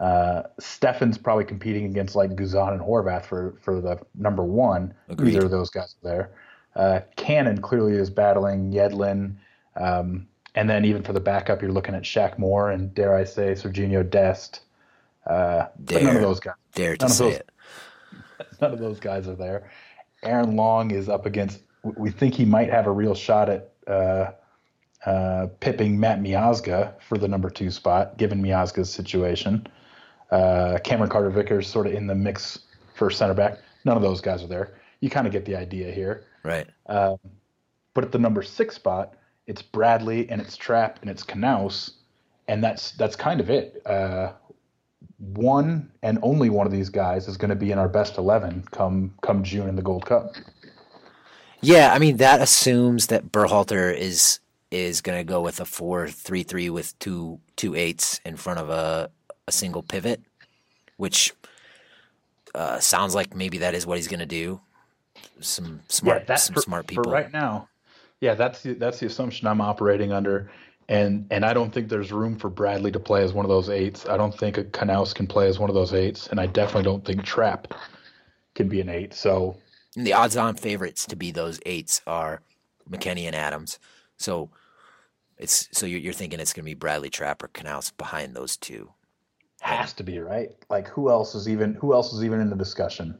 uh, Steffen's probably competing against like Guzan and Horvath for for the number one. Agreed. Either of those guys are there. Uh, Cannon clearly is battling Yedlin. Um, and then even for the backup, you're looking at Shaq Moore and dare I say Serginho Dest. Uh, dare, none of those guys. Dare to say those, it. None of those guys are there. Aaron Long is up against. We think he might have a real shot at uh, uh, pipping Matt Miazga for the number two spot, given Miazga's situation. Uh, Cameron Carter Vickers sort of in the mix for center back. None of those guys are there. You kind of get the idea here. Right. Um, but at the number six spot, it's Bradley and it's Trapp and it's Canouse, and that's that's kind of it. Uh, one and only one of these guys is going to be in our best eleven come come June in the Gold Cup. Yeah, I mean that assumes that Berhalter is is going to go with a four three three with two two eights in front of a a single pivot, which uh, sounds like maybe that is what he's going to do. Some smart, yeah, some for, smart people. For right now, yeah, that's the, that's the assumption I'm operating under, and and I don't think there's room for Bradley to play as one of those eights. I don't think a Canouse can play as one of those eights, and I definitely don't think Trapp can be an eight. So and the odds-on favorites to be those eights are McKennie and Adams. So it's so you're, you're thinking it's going to be Bradley Trapp or Canouse behind those two. Has to be right. Like who else is even who else is even in the discussion?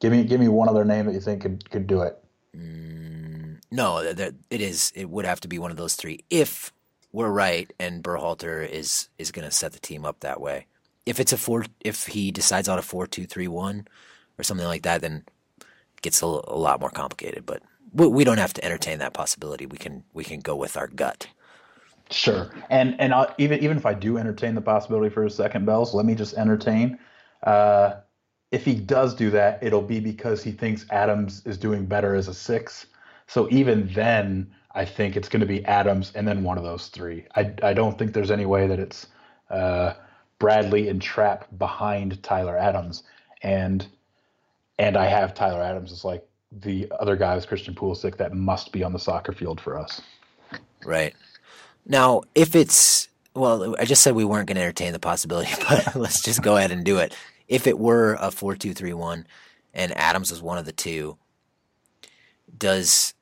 Give me give me one other name that you think could could do it. Mm, no, it is. It would have to be one of those three. If we're right, and Berhalter is is going to set the team up that way. If it's a four, if he decides on a four two three one or something like that, then it gets a, a lot more complicated. But we, we don't have to entertain that possibility. We can we can go with our gut. Sure, and and I'll, even even if I do entertain the possibility for a second Belz, let me just entertain. Uh, if he does do that, it'll be because he thinks Adams is doing better as a six. So even then, I think it's going to be Adams and then one of those three. I I don't think there's any way that it's uh, Bradley and Trapp behind Tyler Adams, and and I have Tyler Adams as like the other guy is Christian Pulisic that must be on the soccer field for us. Right. Now, if it's well, I just said we weren't going to entertain the possibility, but let's just go ahead and do it. If it were a four-two-three-one, and Adams was one of the two, does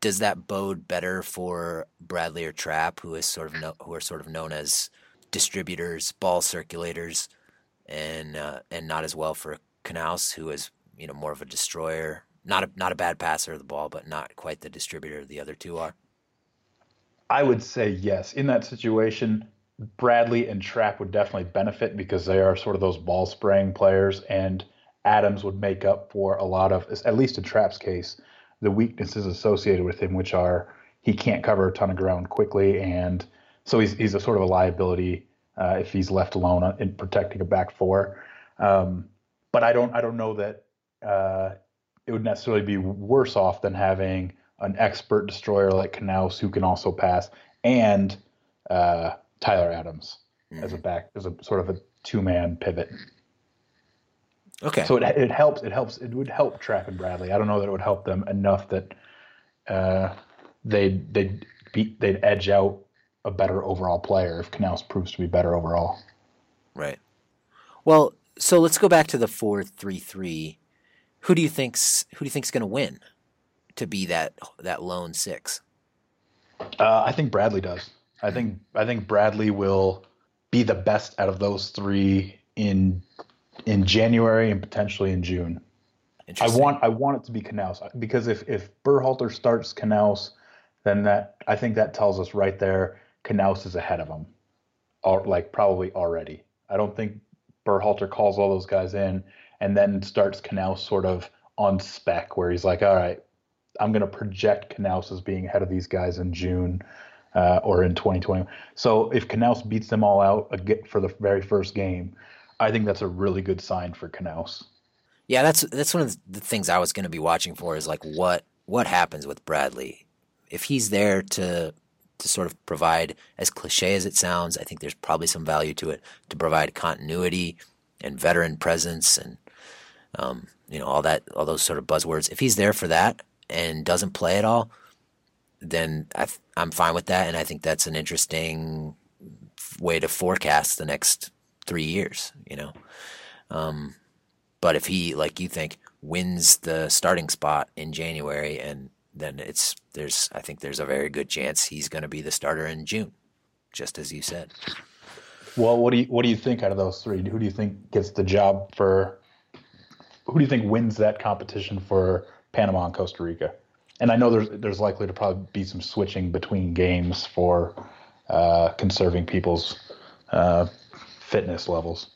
does that bode better for Bradley or Trapp, who is sort of no, who are sort of known as distributors, ball circulators, and uh, and not as well for Canouse, who is you know more of a destroyer, not a not a bad passer of the ball, but not quite the distributor the other two are. I would say yes. In that situation, Bradley and Trapp would definitely benefit because they are sort of those ball spraying players, and Adams would make up for a lot of, at least in Trapp's case, the weaknesses associated with him, which are he can't cover a ton of ground quickly, and so he's he's a sort of a liability uh, if he's left alone in protecting a back four. Um, but I don't I don't know that uh, it would necessarily be worse off than having an expert destroyer like Canouse who can also pass, and uh, Tyler Adams mm-hmm. as a back as a sort of a two man pivot. Okay. So it it helps. It helps. It would help Trapp and Bradley. I don't know that it would help them enough that uh, they they beat they'd edge out a better overall player if Canouse proves to be better overall. Right. Well, so let's go back to the four three three. Who do you think's who do you think's going to win? to be that that lone six? Uh, I think Bradley does. I think I think Bradley will be the best out of those three in in January and potentially in June. I want I want it to be Canouse because if if Berhalter starts Canouse, then that I think that tells us right there Canouse is ahead of him, or like probably already. I don't think Berhalter calls all those guys in and then starts Canouse sort of on spec where he's like, all right, I'm going to project Canouse as being ahead of these guys in June uh, or in 2020. So if Canouse beats them all out for the very first game, I think that's a really good sign for Canouse. Yeah, that's that's one of the things I was going to be watching for is like what what happens with Bradley if he's there to to sort of provide as cliche as it sounds. I think there's probably some value to it to provide continuity and veteran presence and um, you know all that all those sort of buzzwords. If he's there for that, and doesn't play at all, then I am fine with that. And I think that's an interesting way to forecast the next three years, you know. Um, but if he, like you think, wins the starting spot in January, and then it's there's I think there's a very good chance he's going to be the starter in June, just as you said. Well, what do you what do you think out of those three? Who do you think gets the job for? Who do you think wins that competition for Panama and Costa Rica. And I know there's there's likely to probably be some switching between games for uh, conserving people's uh, fitness levels.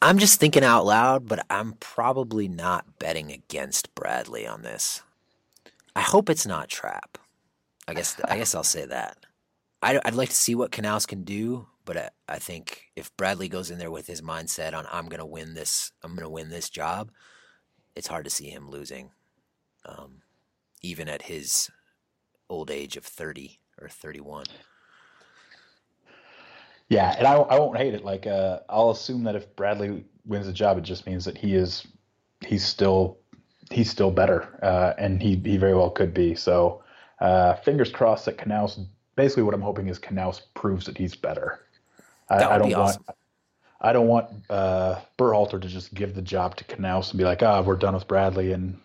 I'm just thinking out loud, but I'm probably not betting against Bradley on this. I hope it's not Trapp. I guess I guess I'll say that. I'd, I'd like to see what Canouse can do, but I, I think if Bradley goes in there with his mindset on I'm going to win this, I'm going to win this job, it's hard to see him losing. Um, even at his old age of 30 or 31. Yeah, and I, I won't hate it. Like, uh, I'll assume that if Bradley wins the job, it just means that he is he's still he's still better, uh, and he he very well could be. So, uh, fingers crossed that Canouse. Basically, what I'm hoping is Canouse proves that he's better. I, That would I don't be want awesome. I don't want uh, Berhalter to just give the job to Canouse and be like, ah, we're done with Bradley, and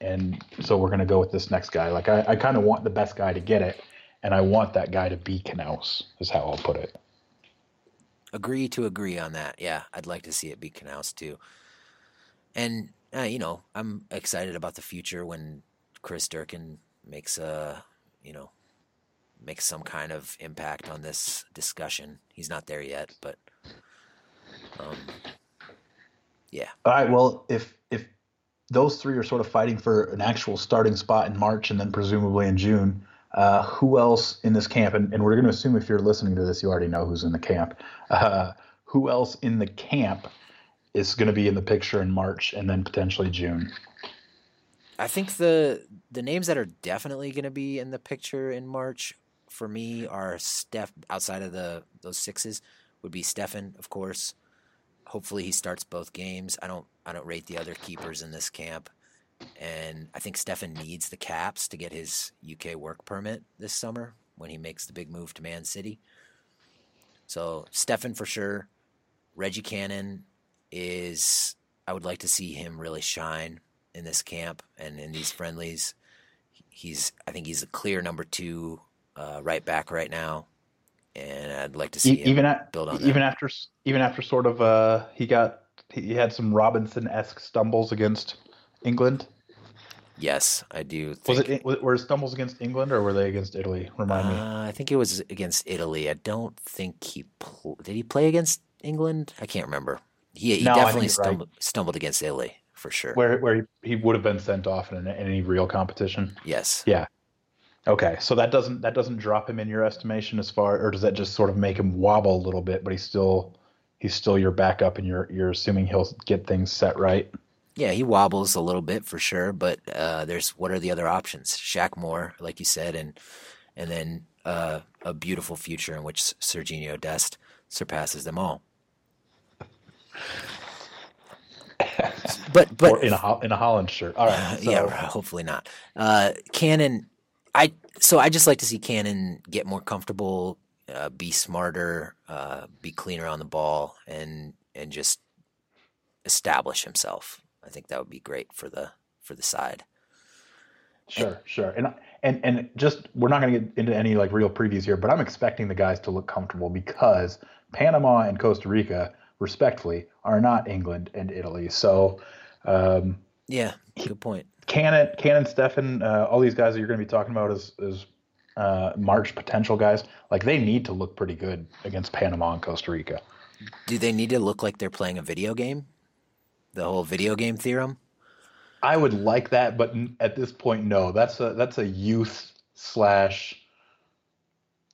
and so we're going to go with this next guy. Like, I, I kind of want the best guy to get it, and I want that guy to be Canouse, is how I'll put it. Agree to agree on that. Yeah, I'd like to see it be Canouse too. And uh, you know, I'm excited about the future when Chris Durkin makes a, you know, makes some kind of impact on this discussion. He's not there yet, but um, yeah, All right. Well, if if those three are sort of fighting for an actual starting spot in March and then presumably in June, uh, who else in this camp? And, and we're going to assume if you're listening to this, you already know who's in the camp. Uh, who else in the camp is going to be in the picture in March and then potentially June? I think the the names that are definitely going to be in the picture in March for me are Steph outside of the those sixes would be Steffen, of course. Hopefully he starts both games. I don't I don't rate the other keepers in this camp. And I think Steffen needs the caps to get his UK work permit this summer when he makes the big move to Man City. So Steffen for sure. Reggie Cannon is I would like to see him really shine in this camp and in these friendlies. He's I think he's a clear number two uh, right back right now, and I'd like to see him even at, build on even that. after even after sort of uh, he got he had some Robinson esque stumbles against England. Yes, I do. Was it were his stumbles against England or were they against Italy? Remind me. Uh, I think it was against Italy. I don't think he pl- did. He play against England? I can't remember. He, he No, definitely you're right. stumbled, stumbled against Italy for sure. Where where he, he would have been sent off in, in, any real competition. yes. Yeah. Okay, so that doesn't that doesn't drop him in your estimation as far, or does that just sort of make him wobble a little bit? But he's still he's still your backup, and you're you're assuming he'll get things set right. Yeah, he wobbles a little bit for sure, but uh, there's what are the other options? Shaq Moore, like you said, and and then uh, a beautiful future in which Serginho Dest surpasses them all. But but or in a in a Holland shirt. All right. So, yeah, hopefully not. Uh, Cannon, I so I just like to see Cannon get more comfortable, uh, be smarter, uh, be cleaner on the ball, and and just establish himself. I think that would be great for the for the side. Sure, sure. And and and just we're not going to get into any like real previews here, but I'm expecting the guys to look comfortable because Panama and Costa Rica, respectfully, are not England and Italy. So. Um, Yeah, good point. Cannon, Cannon, Steffen, uh, all these guys that you're going to be talking about as, as uh, March potential guys, like they need to look pretty good against Panama and Costa Rica. Do they need to look like they're playing a video game? The whole video game theorem. I would like that, but at this point, no. That's a that's a youth slash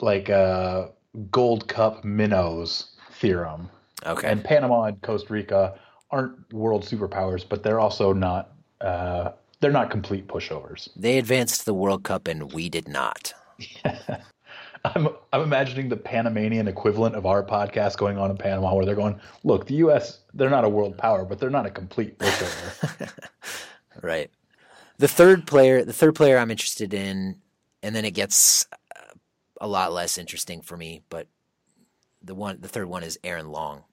like a Gold Cup minnows theorem. Okay. And Panama and Costa Rica aren't world superpowers, but they're also not uh, they're not complete pushovers. they advanced to the World Cup and we did not. I'm I'm imagining the Panamanian equivalent of our podcast going on in Panama, where they're going, look, the U.S. they're not a world power, but they're not a complete pushover. Right. The third player, the third player I'm interested in, and then it gets uh, a lot less interesting for me. But the one, the third one is Aaron Long,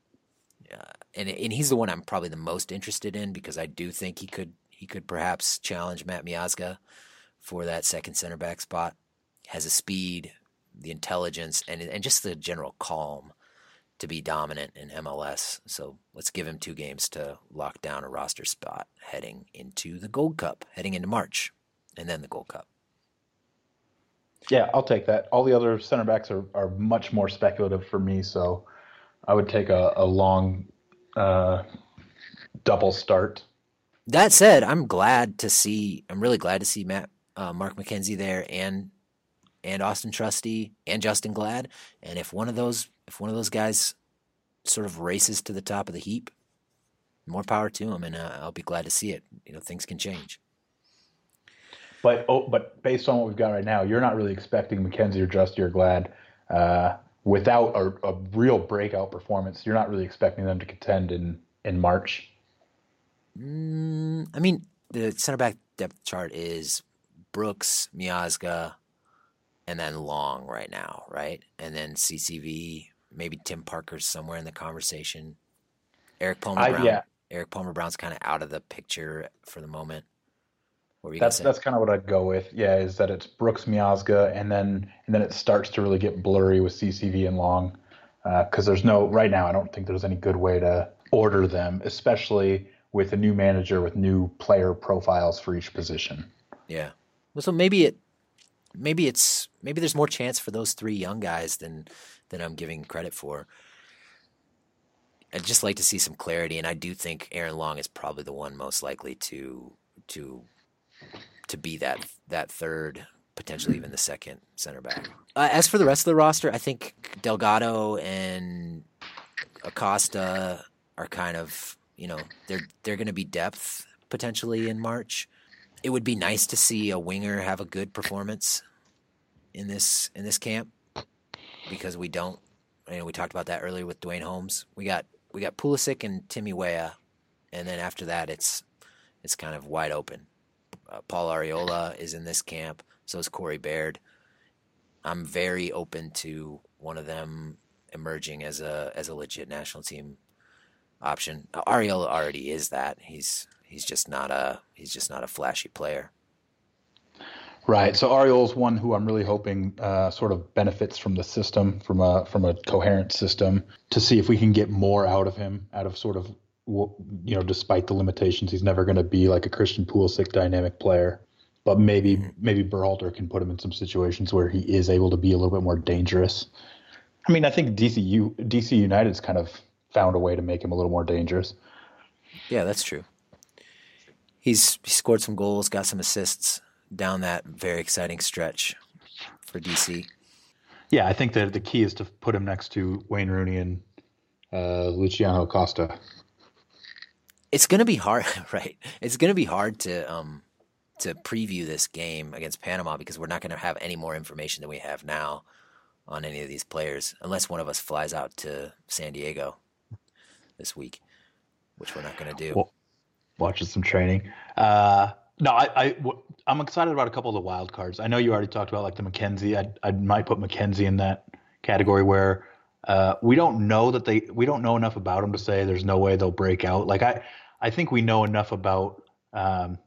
uh, and and he's the one I'm probably the most interested in because I do think he could he could perhaps challenge Matt Miazga for that second center back spot. Has the speed, the intelligence, and and just the general calm to be dominant in MLS. So let's give him two games to lock down a roster spot heading into the Gold Cup, heading into March, and then the Gold Cup. yeah, I'll take that. All the other center backs are, are much more speculative for me, so I would take a, a long uh, double start. That said, I'm glad to see. I'm really glad to see Matt, uh, Mark McKenzie there, and and Auston Trusty and Justen Glad. And if one of those, if one of those guys, sort of races to the top of the heap, more power to him, and uh, I'll be glad to see it. You know, things can change. But oh, but based on what we've got right now, you're not really expecting McKenzie or Trusty or Glad uh, without a, a, real breakout performance. You're not really expecting them to contend in in March. Mm, I mean, the center back depth chart is Brooks, Miazga, and then Long right now, right? And then CCV, maybe Tim Parker's somewhere in the conversation. Erik Palmer Brown. Yeah. Erik Palmer Brown's kind of out of the picture for the moment. that's that's kind of what I'd go with. Yeah, is that it's Brooks Miazga, and then and then it starts to really get blurry with CCV and Long, because uh, there's no right now. I don't think there's any good way to order them, especially with a new manager with new player profiles for each position. Yeah. Well, so maybe it maybe it's maybe there's more chance for those three young guys than than I'm giving credit for. I'd just like to see some clarity, and I do think Aaron Long is probably the one most likely to to to be that that third, potentially even the second center back. Uh, as for the rest of the roster, I think Delgado and Acosta are kind of you know they're they're going to be depth potentially in March. It would be nice to see a winger have a good performance in this in this camp because we don't. You know, we talked about that earlier with Duane Holmes. We got we got Pulisic and Timmy Weah, and then after that, it's it's kind of wide open. Uh, Paul Arriola is in this camp. So is Corey Baird. I'm very open to one of them emerging as a as a legit national team option. Arriola already is that. He's he's just not a he's just not a flashy player. Right. So Arriola's one who I'm really hoping uh, sort of benefits from the system, from a from a coherent system, to see if we can get more out of him, out of sort of you know, despite the limitations, he's never going to be like a Christian Pulisic dynamic player. But maybe mm-hmm. maybe Berhalter can put him in some situations where he is able to be a little bit more dangerous. I mean, I think DCU DC United's kind of found a way to make him a little more dangerous. Yeah, that's true. He's he scored some goals, got some assists down that very exciting stretch for DC. Yeah, I think that the key is to put him next to Wayne Rooney and uh, Luciano Acosta. It's going to be hard, right? It's going to be hard to um, to preview this game against Panama because we're not going to have any more information than we have now on any of these players, unless one of us flies out to San Diego this week, which we're not going to do. Well, watching some training. Uh, no, I, I I'm excited about a couple of the wild cards. I know you already talked about like the McKenzie. I I might put McKenzie in that category where uh, we don't know that they we don't know enough about them to say there's no way they'll break out. Like I I think we know enough about um,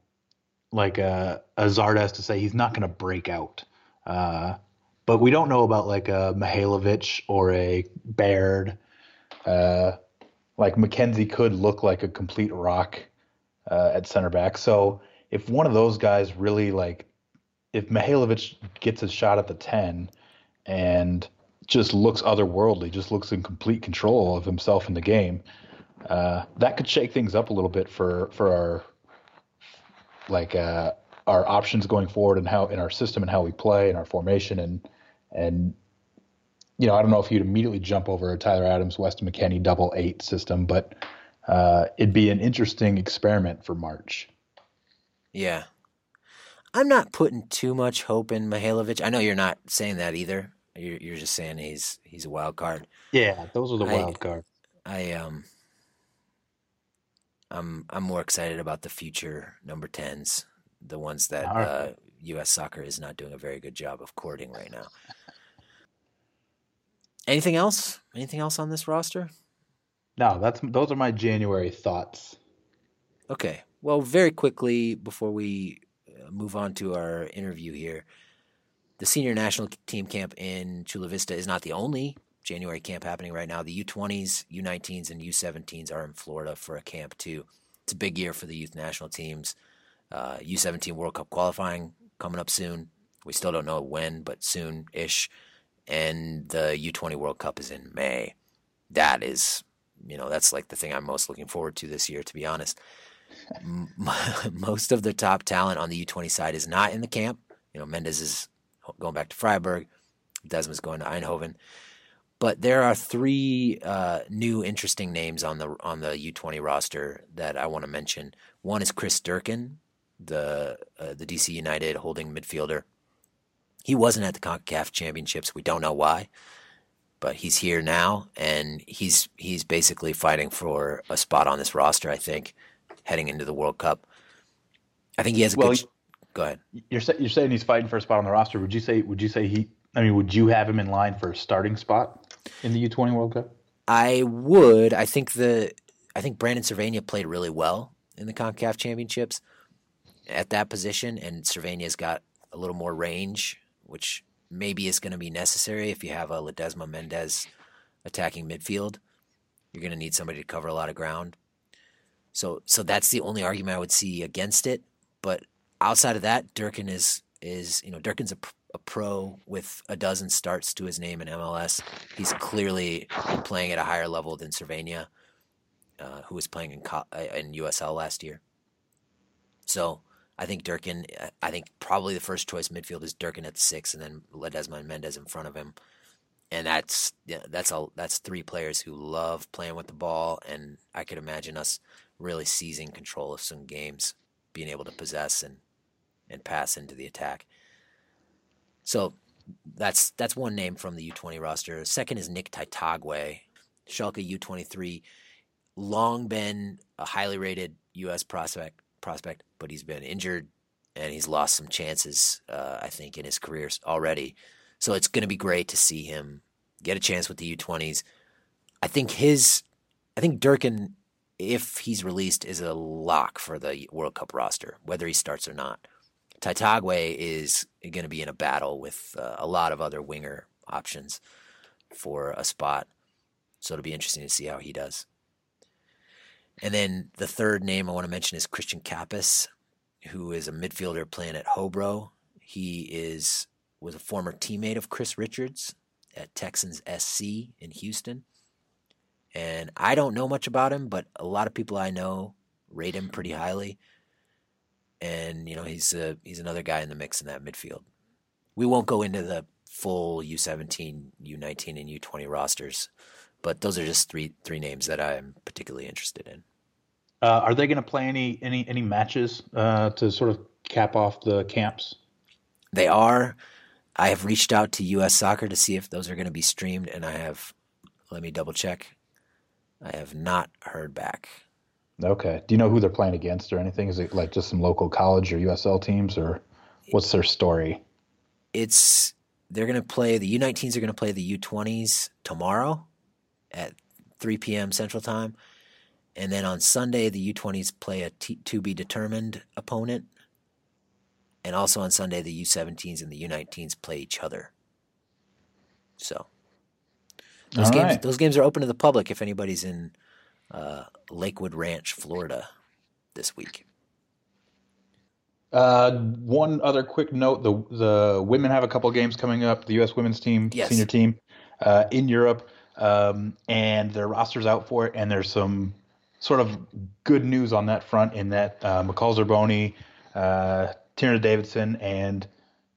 like uh, a Zardes to say he's not going to break out. Uh, but we don't know about like a Mihailovic or a Baird. Uh, like McKenzie could look like a complete rock uh, at center back. So if one of those guys really like, if Mihailovic gets a shot at the 10 and just looks otherworldly, just looks in complete control of himself in the game, uh, that could shake things up a little bit for, for our, like, uh, our options going forward and how in our system and how we play and our formation and, and you know, I don't know if you'd immediately jump over a Tyler Adams, Weston McKennie double eight system, but uh, it'd be an interesting experiment for March. Yeah. I'm not putting too much hope in Mihailovic. I know you're not saying that either. You're, you're just saying he's he's a wild card. Yeah, those are the I, wild cards. I um, I'm I'm more excited about the future number tens, the ones that right. uh, U.S. soccer is not doing a very good job of courting right now. Anything else? Anything else on this roster? No, that's those are my January thoughts. Okay. Well, very quickly before we uh, move on to our interview here, the senior national team camp in Chula Vista is not the only January camp happening right now. The U20s, U19s, and U17s are in Florida for a camp too. It's a big year for the youth national teams. Uh, U17 World Cup qualifying coming up soon. We still don't know when, but soon ish and the U20 World Cup is in May. That is, you know, that's like the thing I'm most looking forward to this year, to be honest. most of the top talent on the U20 side is not in the camp. You know, Mendez is going back to Freiburg, Desmond's going to Eindhoven. But there are three uh, new interesting names on the on the U20 roster that I want to mention. One is Chris Durkin, the uh, the DC United holding midfielder. He wasn't at the CONCACAF Championships. We don't know why, but he's here now, and he's he's basically fighting for a spot on this roster. I think heading into the World Cup. I think he has a well, good. Go ahead. You're you're saying he's fighting for a spot on the roster. Would you say would you say he? I mean, would you have him in line for a starting spot in the U20 World Cup? I would. I think the I think Brandon Servania played really well in the CONCACAF Championships at that position, and Servania's got a little more range, which maybe is going to be necessary if you have a Ledezma Mendez attacking midfield. You're going to need somebody to cover a lot of ground. So, so that's the only argument I would see against it. But outside of that, Durkin is is you know Durkin's a, a pro with a dozen starts to his name in MLS. He's clearly playing at a higher level than Servania, uh, who was playing in uh, in USL last year. So I think Durkin. I think probably the first choice midfield is Durkin at six, and then Ledezma and Mendez in front of him. And that's yeah, that's all. That's three players who love playing with the ball, and I could imagine us really seizing control of some games, being able to possess and and pass into the attack. So that's that's one name from the U20 roster. Second is Nick Taitague, Schalke U23, long been a highly rated U.S. prospect prospect, but he's been injured and he's lost some chances, uh, I think, in his career already. So it's going to be great to see him get a chance with the U20s. I think his, I think Durkin, if he's released, is a lock for the World Cup roster, whether he starts or not. Taitague is going to be in a battle with uh, a lot of other winger options for a spot. So it'll be interesting to see how he does. And then the third name I want to mention is Christian Cappis, who is a midfielder playing at Hobro. He is was a former teammate of Chris Richards at Texans SC in Houston. And I don't know much about him, but a lot of people I know rate him pretty highly and you know he's a, he's another guy in the mix in that midfield. We won't go into the full U17, U19, and U20 rosters, but those are just three three names that I'm particularly interested in. Uh, are they going to play any any any matches uh, to sort of cap off the camps? They are. I have reached out to U.S. Soccer to see if those are going to be streamed, and I have. Let me double check. I have not heard back. Okay. Do you know who they're playing against or anything? Is it like just some local college or USL teams or what's their story? It's they're going to play the U19s are going to play the U20s tomorrow at 3 p.m. Central Time. And then on Sunday, the U20s play a t- to be determined opponent. And also on Sunday, the U17s and the U19s play each other. So those All games, right. those games are open to the public if anybody's in uh, Lakewood Ranch, Florida, this week. Uh, one other quick note: the the women have a couple games coming up. The U.S. women's team, yes. senior team, uh, in Europe, um, and their rosters out for it. And there's some sort of good news on that front in that uh, McCall Zerboni, uh, Tierna Davidson, and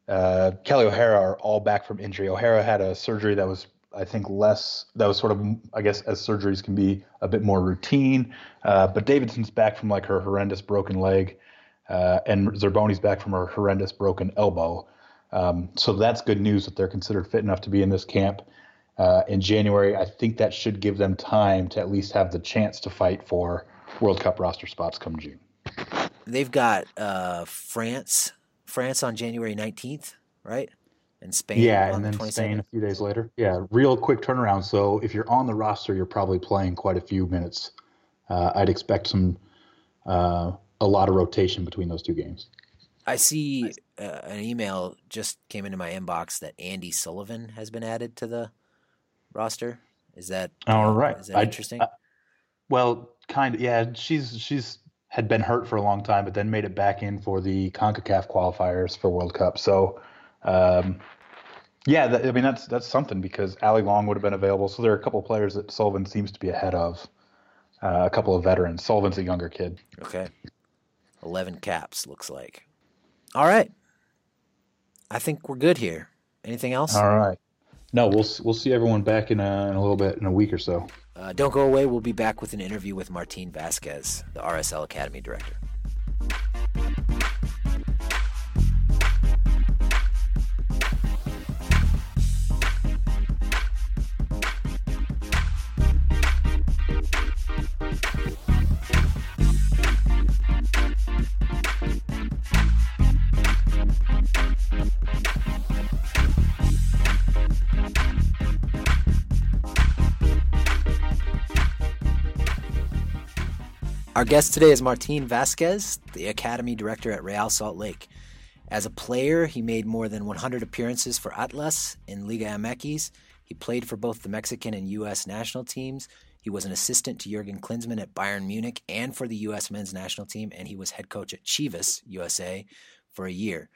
uh, Kelly O'Hara are all back from injury. O'Hara had a surgery that was I think less that was sort of I guess as surgeries can be a bit more routine. Uh, but Davidson's back from like her horrendous broken leg, uh, and Zerboni's back from her horrendous broken elbow. Um, so that's good news that they're considered fit enough to be in this camp uh, in January. I think that should give them time to at least have the chance to fight for World Cup roster spots come June. They've got uh, France, France on January nineteenth, right? And Spain. Yeah, and then the Spain a few days later. Yeah, real quick turnaround. So if you're on the roster, you're probably playing quite a few minutes. Uh, I'd expect some uh, a lot of rotation between those two games. I see uh, an email just came into my inbox that Andi Sullivan has been added to the roster. Is that all right? Is that I, interesting? I, well, kind of. Yeah, she's she's had been hurt for a long time, but then made it back in for the Concacaf qualifiers for World Cup. So um, yeah, that, I mean that's that's something because Allie Long would have been available. So there are a couple of players that Sullivan seems to be ahead of. Uh, a couple of veterans. Sullivan's a younger kid. Okay, eleven caps looks like. All right, I think we're good here. Anything else? All right. No, we'll we'll see everyone back in a, in a little bit in a week or so. Uh, don't go away. We'll be back with an interview with Martín Vásquez, the RSL Academy director. Guest today is Martín Vásquez, the Academy Director at Real Salt Lake. As a player, he made more than 100 appearances for Atlas in Liga MX. He played for both the Mexican and U.S. national teams. He was an assistant to Jurgen Klinsmann at Bayern Munich and for the U.S. men's national team, and he was head coach at Chivas USA for a year.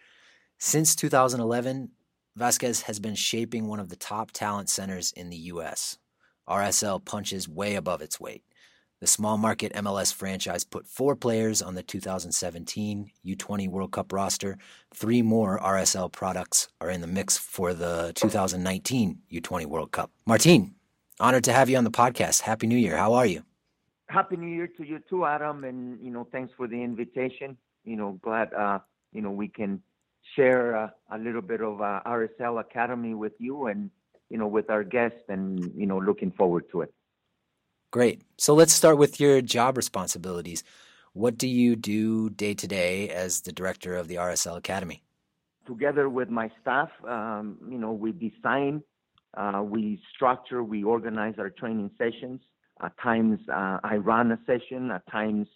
Since 2011, Vásquez has been shaping one of the top talent centers in the U.S. RSL punches way above its weight. The small market MLS franchise put four players on the 2017 U20 World Cup roster. Three more RSL products are in the mix for the 2019 U20 World Cup. Martín, honored to have you on the podcast. Happy New Year. How are you? Happy New Year to you too, Adam. And, you know, thanks for the invitation. You know, glad, uh, you know, we can share uh, a little bit of uh, RSL Academy with you and, you know, with our guests and, you know, looking forward to it. Great. So let's start with your job responsibilities. What do you do day to day as the director of the RSL Academy? Together with my staff, um, you know, we design, uh, we structure, we organize our training sessions. At times, uh, I run a session. At times,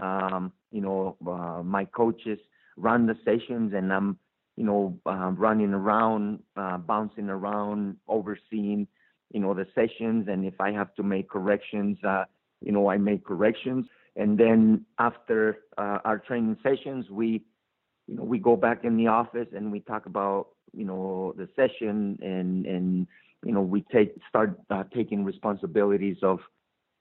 um, you know, uh, my coaches run the sessions, and I'm, you know, uh, running around, uh, bouncing around, overseeing you know, the sessions. And if I have to make corrections, uh, you know, I make corrections. And then after uh, our training sessions, we, you know, we go back in the office and we talk about, you know, the session and, and, you know, we take, start uh, taking responsibilities of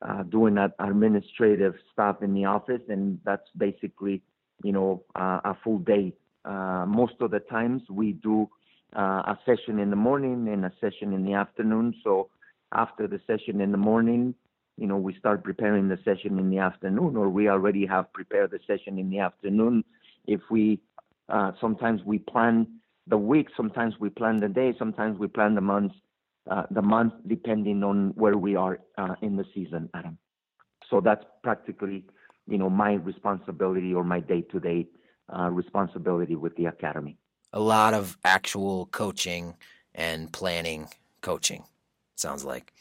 uh, doing that administrative stuff in the office. And that's basically, you know, uh, a full day. Uh, most of the times we do a session in the morning and a session in the afternoon. So after the session in the morning, you know, we start preparing the session in the afternoon, or we already have prepared the session in the afternoon. If we uh, sometimes we plan the week, sometimes we plan the day, sometimes we plan the month, uh, the month depending on where we are uh, in the season, Adam. So that's practically, you know, my responsibility or my day-to-day uh, responsibility with the academy a lot of actual coaching and planning coaching sounds like.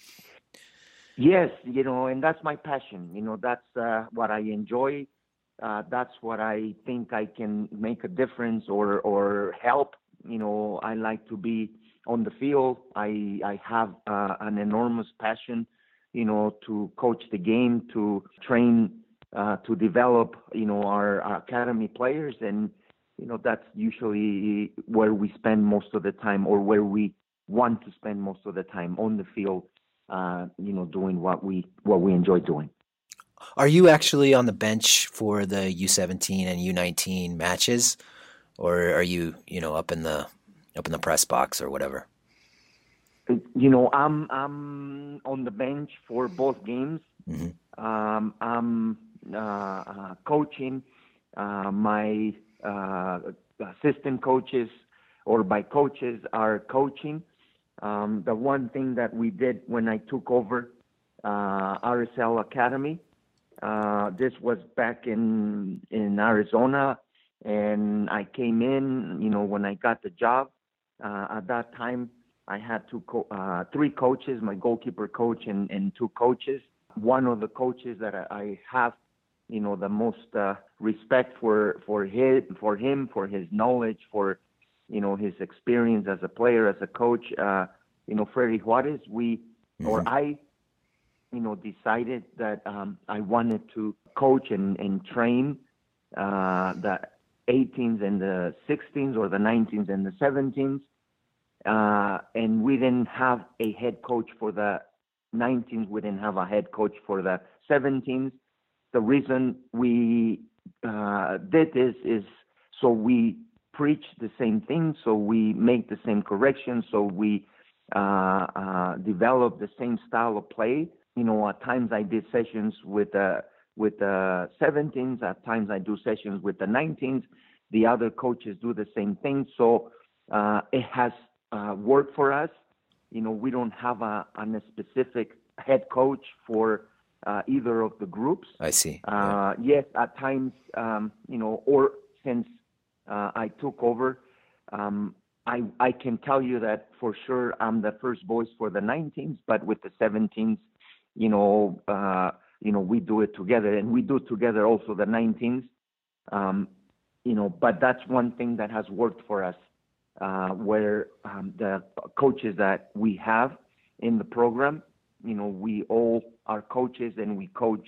Yes you know and that's my passion you know that's uh, what i enjoy uh, that's what i think i can make a difference or or help you know i like to be on the field. I i have uh, an enormous passion you know to coach the game to train uh, to develop you know our, our academy players and you know that's usually where we spend most of the time or where we want to spend most of the time on the field uh, you know doing what we what we enjoy doing. Are you actually on the bench for the u17 and u19 matches? Or are you you know up in the up in the press box or whatever? You know i'm i'm on the bench for both games. Mm-hmm. um, i'm uh, uh, coaching uh, my uh, assistant coaches or by coaches are coaching. Um, the one thing that we did when I took over uh, RSL Academy, uh, this was back in in Arizona, and I came in. You know, when I got the job, uh, at that time I had two co- uh, three coaches, my goalkeeper coach and, and two coaches. One of the coaches that I, I have you know the most uh, respect for for his for him for his knowledge for you know his experience as a player as a coach uh, you know Freddy Juarez we mm-hmm. or I you know decided that um, I wanted to coach and and train uh, the 18s and the 16s or the 19s and the 17s uh, and we didn't have a head coach for the 19s we didn't have a head coach for the 17s the reason we uh, did this is so we preach the same thing, so we make the same corrections, so we uh, uh, develop the same style of play. You know, at times I did sessions with the with the 17s. At times I do sessions with the 19s. The other coaches do the same thing. So uh, it has uh, worked for us. You know, we don't have a, a specific head coach for uh, either of the groups. I see. Uh, yeah. Yes, at times, um, you know, or since uh, I took over, um, I I can tell you that for sure I'm the first voice for the 19s, but with the 17s, you know, uh, you know, we do it together, and we do together also the 19s. Um, you know, but that's one thing that has worked for us, uh, where um, the coaches that we have in the program, you know, we all are coaches and we coach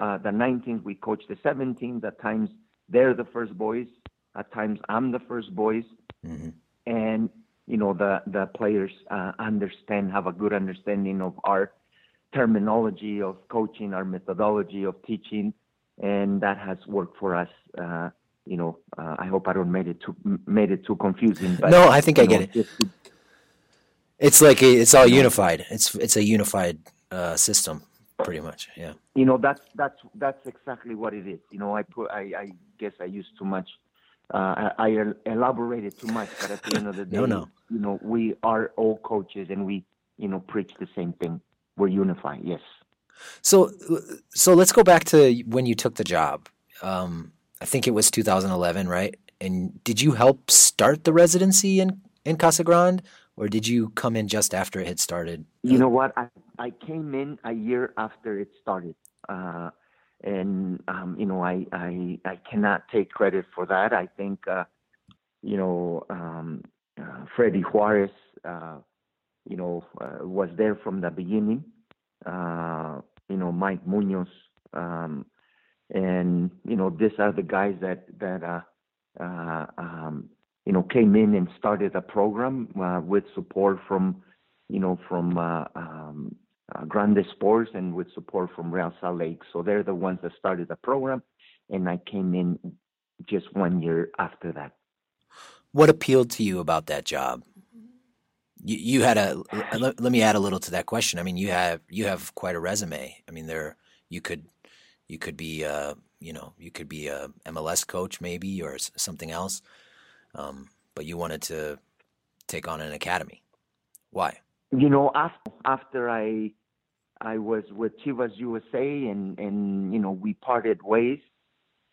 uh, the 19s, we coach the 17s. At times they're the first boys. At times I'm the first boys. Mm-hmm. And you know the the players uh, understand, have a good understanding of our terminology of coaching, our methodology of teaching, and that has worked for us. Uh, you know, uh, I hope I don't made it too made it too confusing. But, no, I think I know, get it. It's like a, it's all unified. It's it's a unified uh, system, pretty much. Yeah. You know, that's that's that's exactly what it is. You know, I put I, I guess I used too much. Uh, I, I elaborated too much, but at the end of the day, no, no. you know, we are all coaches, and we you know preach the same thing. We're unified. Yes. So, so let's go back to when you took the job. Um, I think it was 2011, right? And did you help start the residency in in Casa Grande, or did you come in just after it had started? You know what? I I came in a year after it started, uh, and um, you know I, I I cannot take credit for that. I think uh, you know um, uh, Freddy Juarez, uh, you know, uh, was there from the beginning. Uh, you know Mike Munoz, um, and you know these are the guys that that um, you know came in and started a program with support from you know from um, uh, Grande Sports and with support from Real Salt Lake. So they're the ones that started the program, and I came in just one year after that. What appealed to you about that job? You, you had a let, let me add a little to that question. I mean, you have you have quite a resume. I mean, there you could you could be a you know you could be a MLS coach maybe or something else, um, but you wanted to take on an academy. Why? you know, after after I I was with Chivas USA and and you know we parted ways.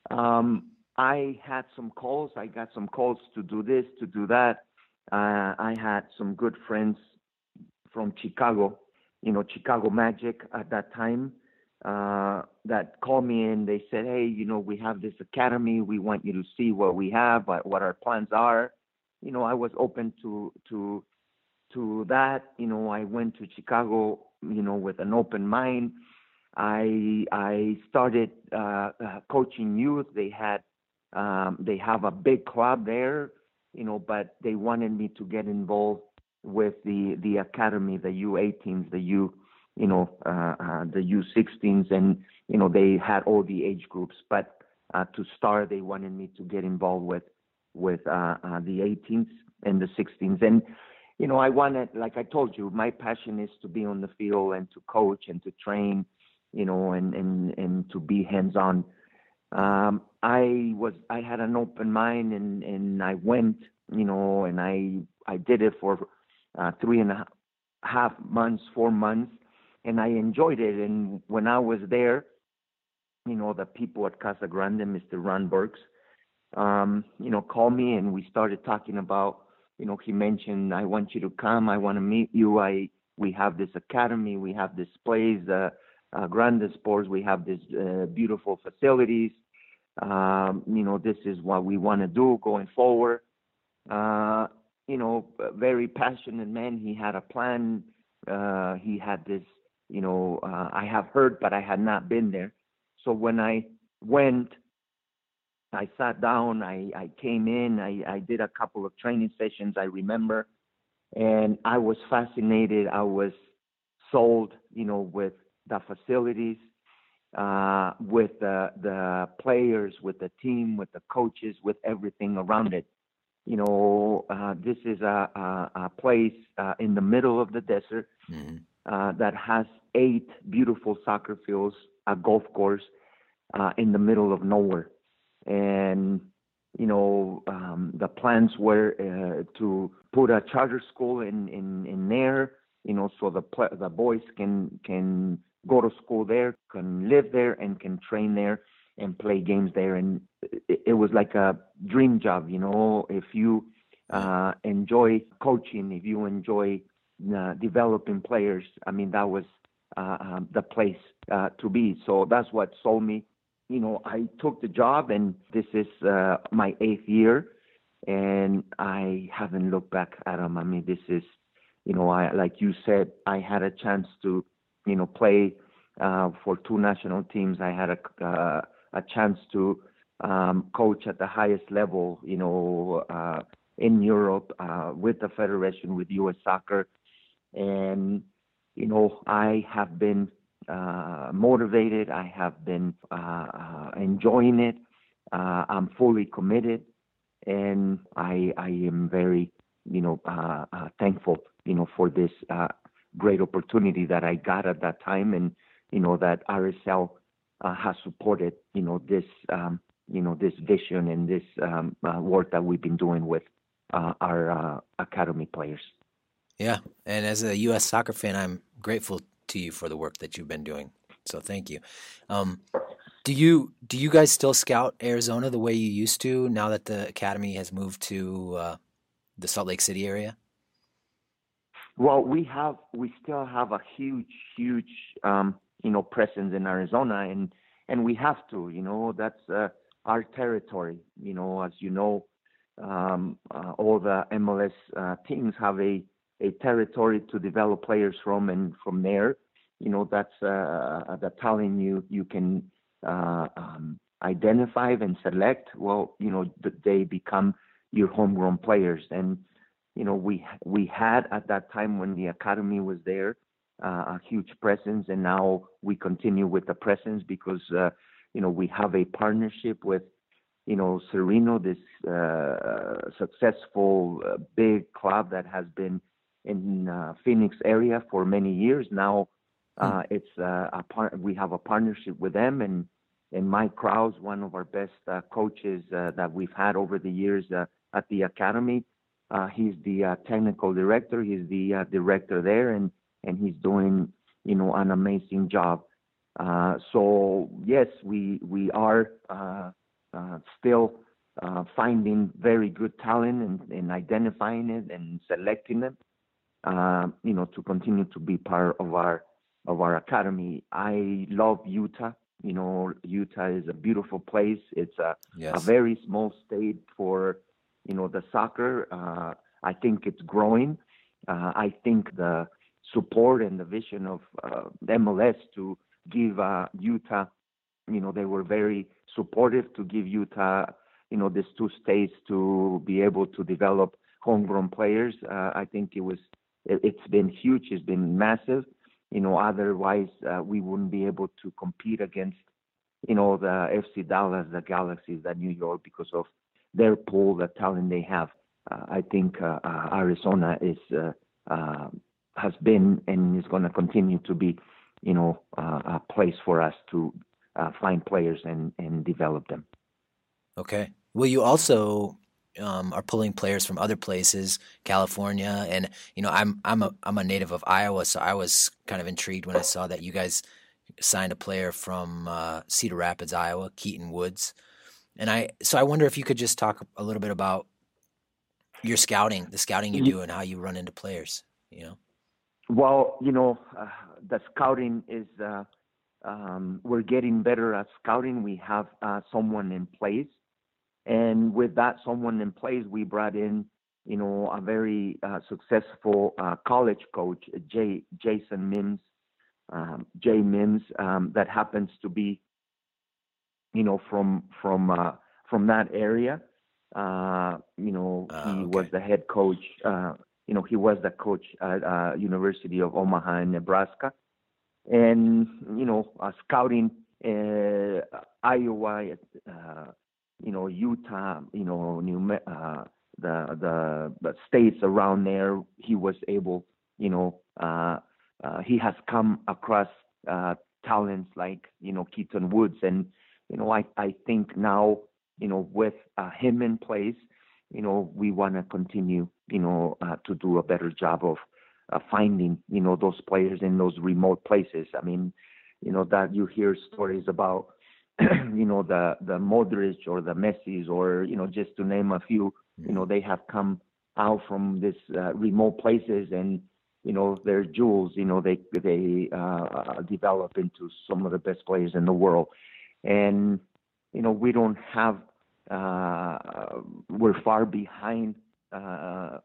Um, I had some calls. I got some calls to do this, to do that. Uh, I had some good friends from Chicago, you know, Chicago Magic at that time, uh, that called me and they said, "Hey, you know, we have this academy. We want you to see what we have, what our plans are." You know, I was open to to to that, you know, I went to Chicago, you know, with an open mind. I I started uh, uh, coaching youth. They had um, they have a big club there, you know, but they wanted me to get involved with the the academy, the U18s, the U, you know, uh, uh, the U16s, and you know they had all the age groups. But uh, to start, they wanted me to get involved with with the 18s and the 16s, and you know, I wanted, like I told you, my passion is to be on the field and to coach and to train, you know, and and and to be hands-on. Um, I was, I had an open mind, and and I went, you know, and I I did it for uh, three and a half months, four months, and I enjoyed it. And when I was there, you know, the people at Casa Grande, Mr. Ron Burks, um, you know, called me, and we started talking about you know, he mentioned, I want you to come. I want to meet you. I, we have this academy. We have this place, uh, uh, Grande Sports. We have these uh, beautiful facilities. Um, you know, this is what we want to do going forward. Uh, you know, very passionate man. He had a plan. Uh, he had this, you know, uh, I have heard, but I had not been there. So when I went, I sat down, I, I came in, I, I did a couple of training sessions, I remember, and I was fascinated. I was sold, you know, with the facilities, uh, with the, the players, with the team, with the coaches, with everything around it. You know, uh, this is a, a, a place uh, in the middle of the desert mm-hmm. Uh, that has eight beautiful soccer fields, a golf course uh, in the middle of nowhere. And you know um, the plans were uh, to put a charter school in in in there you know so the the boys can can go to school there can live there and can train there and play games there. And it, it was like a dream job you know if you uh, enjoy coaching if you enjoy uh, developing players i mean that was uh, um, the place uh, to be. So that's what sold me. You know, I took the job, and this is uh, my eighth year, and I haven't looked back at them. I mean, this is, you know, I like you said, I had a chance to, you know, play uh, for two national teams. I had a uh, a chance to um, coach at the highest level, you know, uh, in Europe uh, with the federation, with U.S. Soccer, and you know, I have been uh, motivated. I have been uh, uh, enjoying it. Uh, I'm fully committed, and I I am very, you know, uh, uh, thankful, you know, for this great opportunity that I got at that time, and you know that RSL has supported, you know, this um, you know this vision and this um, uh, work that we've been doing with uh, our uh, academy players. Yeah, and as a U.S. soccer fan, I'm grateful to you for the work that you've been doing. So thank you. Um, do you do you guys still scout Arizona the way you used to now that the academy has moved to uh, the Salt Lake City area? Well, we have we still have a huge, huge um, you know presence in Arizona, and and we have to, you know, that's uh, our territory. You know, as you know, um, uh, all the MLS uh, teams have a a territory to develop players from, and from there, you know, that's uh, the talent you you can uh, um, identify and select. Well, you know, they become your homegrown players, and you know, we we had at that time when the academy was there uh, a huge presence, and now we continue with the presence because uh, you know we have a partnership with you know Sereno, this uh, successful uh, big club that has been in uh, Phoenix area for many years now. Uh, it's uh, a part. We have a partnership with them, and and Mike Krause, one of our best uh, coaches uh, that we've had over the years uh, at the academy. Uh, he's the uh, technical director. He's the uh, director there, and and he's doing you know an amazing job. Uh, so yes, we we are uh, uh, still uh, finding very good talent and, and identifying it and selecting them. Uh, you know, to continue to be part of our of our academy. I love Utah. You know, Utah is a beautiful place. It's a Yes. a very small state for you know the soccer. Uh, I think it's growing. Uh, I think the support and the vision of uh, MLS to give uh, Utah, you know, they were very supportive to give Utah, you know, these two states to be able to develop homegrown players. Uh, I think it was it's been huge. It's been massive. You know, otherwise uh, we wouldn't be able to compete against, you know, the FC Dallas, the Galaxies, the New York because of their pool, the talent they have. Uh, I think uh, uh, Arizona is uh, uh, has been and is going to continue to be, you know, a place for us to find players and and develop them. Okay. Well, you also um, are pulling players from other places, California, and you know, I'm I'm a I'm a native of Iowa, so I was kind of intrigued when I saw that you guys signed a player from uh, Cedar Rapids, Iowa, Keaton Woods, and I so I wonder if you could just talk a little bit about your scouting, the scouting you do, and how you run into players. You know. Well, you know, uh, the scouting is uh, um, we're getting better at scouting. We have uh, someone in place, and with that someone in place, we brought in, you know, a very uh, successful uh, college coach, Jay Jason Mims, um, Jay Mims, um, that happens to be, you know, from from uh, from that area. Uh, you know, Ah, he okay. was the head coach. Uh, you know, he was the coach at uh, University of Omaha in Nebraska, and you know, uh, scouting uh, Iowa, uh, you know, Utah, you know, New uh, the the the states around there. He was able, you know, uh, uh, he has come across uh, talents like you know Keaton Woods, and you know, I I think now, you know, with uh, him in place, you know, we want to continue, you know, uh, to do a better job of uh, finding, you know, those players in those remote places. I mean, you know, that you hear stories about, you know, the the Modric or the Messi's or you know, just to name a few, you know, they have come out from this uh, remote places and you know, they're jewels. You know, they they uh, develop into some of the best players in the world, and you know, we don't have. Uh, we're far behind uh, uh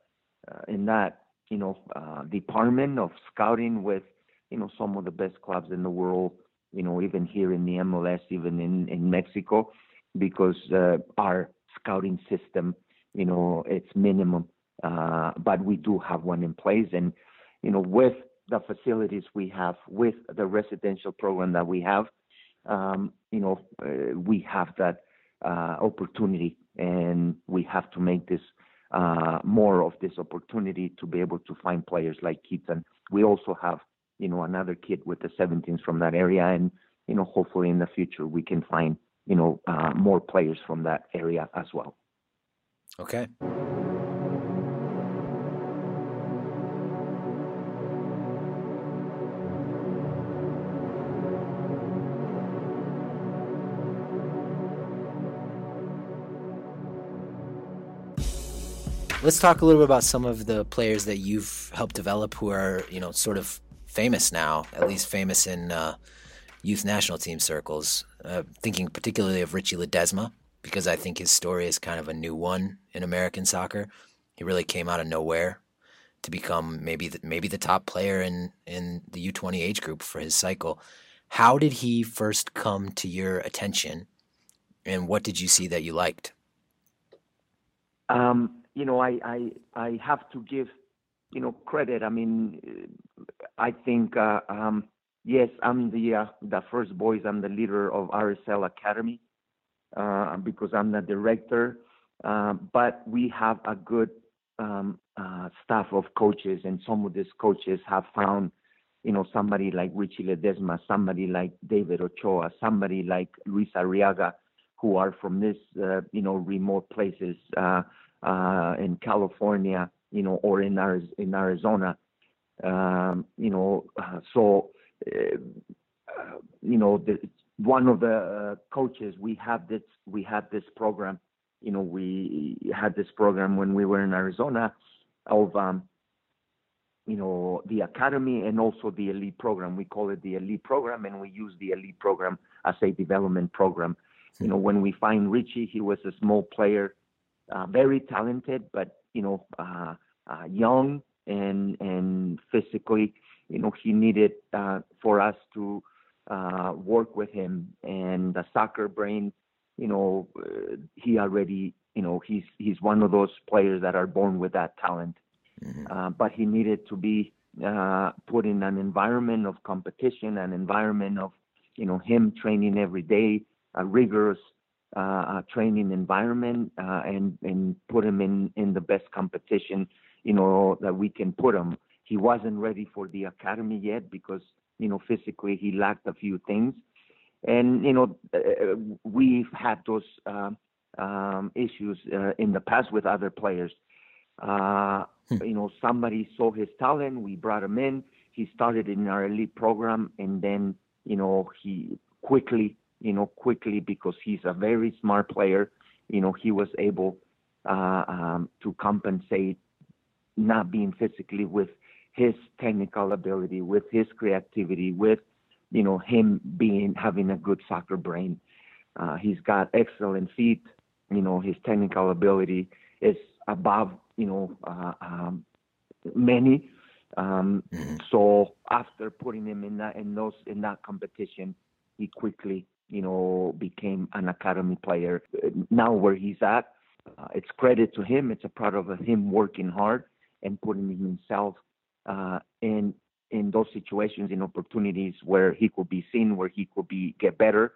in that, you know, uh, department of scouting with, you know, some of the best clubs in the world. You know, even here in the MLS, even in in Mexico, because uh, our scouting system, you know, it's minimum. but we do have one in place, and you know, with the facilities we have, with the residential program that we have, um, you know, uh, we have that uh, opportunity, and we have to make this uh, more of this opportunity to be able to find players like Keaton. We also have, you know, another kid with the 17s from that area, and you know, hopefully in the future we can find, you know, uh, more players from that area as well. Okay. Let's talk a little bit about some of the players that you've helped develop who are, you know, sort of famous now, at least famous in uh, youth national team circles. Uh, thinking particularly of Richie Ledezma because I think his story is kind of a new one in American soccer. He really came out of nowhere to become maybe the, maybe the top player in, in the U20 age group for his cycle. How did he first come to your attention, and what did you see that you liked? Um, you know, I, I, I have to give, you know, credit. I mean, I think, uh, um, yes, I'm the, uh, the first boys. I'm the leader of RSL Academy, uh, because I'm the director. Uh, but we have a good, um, uh, staff of coaches and some of these coaches have found, you know, somebody like Richie Ledezma, somebody like David Ochoa, somebody like Luis Arriaga, who are from this, uh, you know, remote places, uh, uh, in California, you know, or in, Ari- in Arizona. Um, you know, uh, so, uh, you know, the, one of the uh, coaches, we have this, we had this program, you know, we had this program when we were in Arizona of, um, you know, the academy and also the elite program. We call it the elite program, and we use the elite program as a development program. You know, when we find Richie, he was a small player uh, very talented, but you know, uh, uh, young and and physically, you know, he needed uh, for us to uh, work with him. And the soccer brain, you know, uh, he already, you know, he's he's one of those players that are born with that talent. Mm-hmm. Uh, but he needed to be uh, put in an environment of competition, an environment of, you know, him training every day, a rigorous uh, training environment uh, and and put him in in the best competition you know that we can put him. He wasn't ready for the academy yet because you know physically he lacked a few things, and you know uh, we've had those uh, um, issues uh, in the past with other players. Uh, hmm. You know somebody saw his talent, we brought him in. He started in our elite program, and then you know he quickly you know, quickly because he's a very smart player. You know, he was able uh, um, to compensate not being physically with his technical ability, with his creativity, with you know him being having a good soccer brain. Uh, he's got excellent feet. You know, his technical ability is above you know uh, um, many. Um, mm-hmm. So after putting him in that in those in that competition, he quickly you know, became an academy player. Now where he's at, uh, it's credit to him. It's a part of him working hard and putting himself uh, in in those situations, in opportunities where he could be seen, where he could be get better,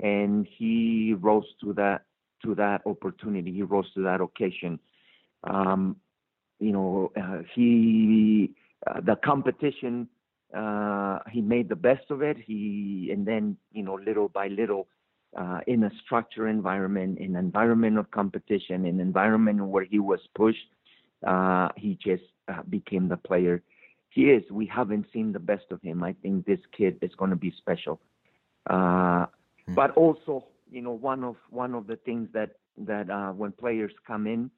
and he rose to that to that opportunity. He rose to that occasion. Um, you know, uh, he uh, the competition uh, he made the best of it. He and then you know little by little, uh, in a structured environment, in an environment of competition, in an environment where he was pushed, uh, he just uh, became the player he is. We haven't seen the best of him. I think this kid is going to be special. Uh, hmm. But also, you know, one of one of the things that that uh, when players come in,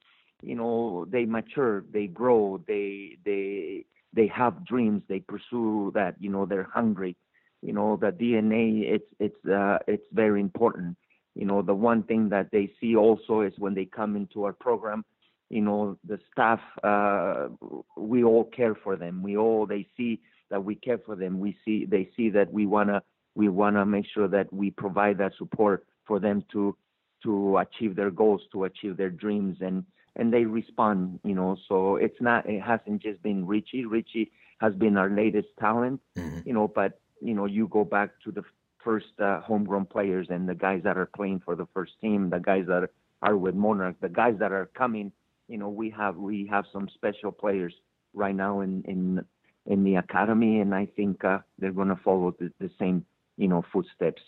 you know, they mature, they grow, they they they have dreams, they pursue that. You know, they're hungry. You know, the DNA. It's it's uh, it's very important. You know, the one thing that they see also is when they come into our program, you know, the staff, uh, we all care for them. We all, they see that we care for them. We see, they see that we wanna, we wanna make sure that we provide that support for them to, to achieve their goals, to achieve their dreams, and and they respond. You know, so it's not, it hasn't just been Richie. Richie has been our latest talent. Mm-hmm. You know, but you know, you go back to the first uh, homegrown players and the guys that are playing for the first team, the guys that are with Monarch, the guys that are coming. You know, we have we have some special players right now in in in the academy, and I think uh, they're going to follow the, the, same you know footsteps.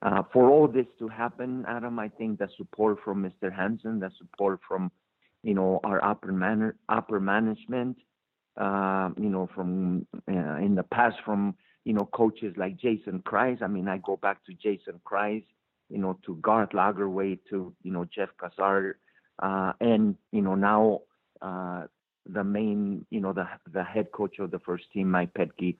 Uh, for all this to happen, Adam, I think the support from Mr. Hansen, the support from you know our upper man upper management, uh, you know from uh, in the past from you know, coaches like Jason Kreis. I mean, I go back to Jason Kreis, you know, to Garth Lagerwey, to, you know, Jeff Cassar, uh, and, you know, now uh, the main, you know, the the head coach of the first team, Mike Petke.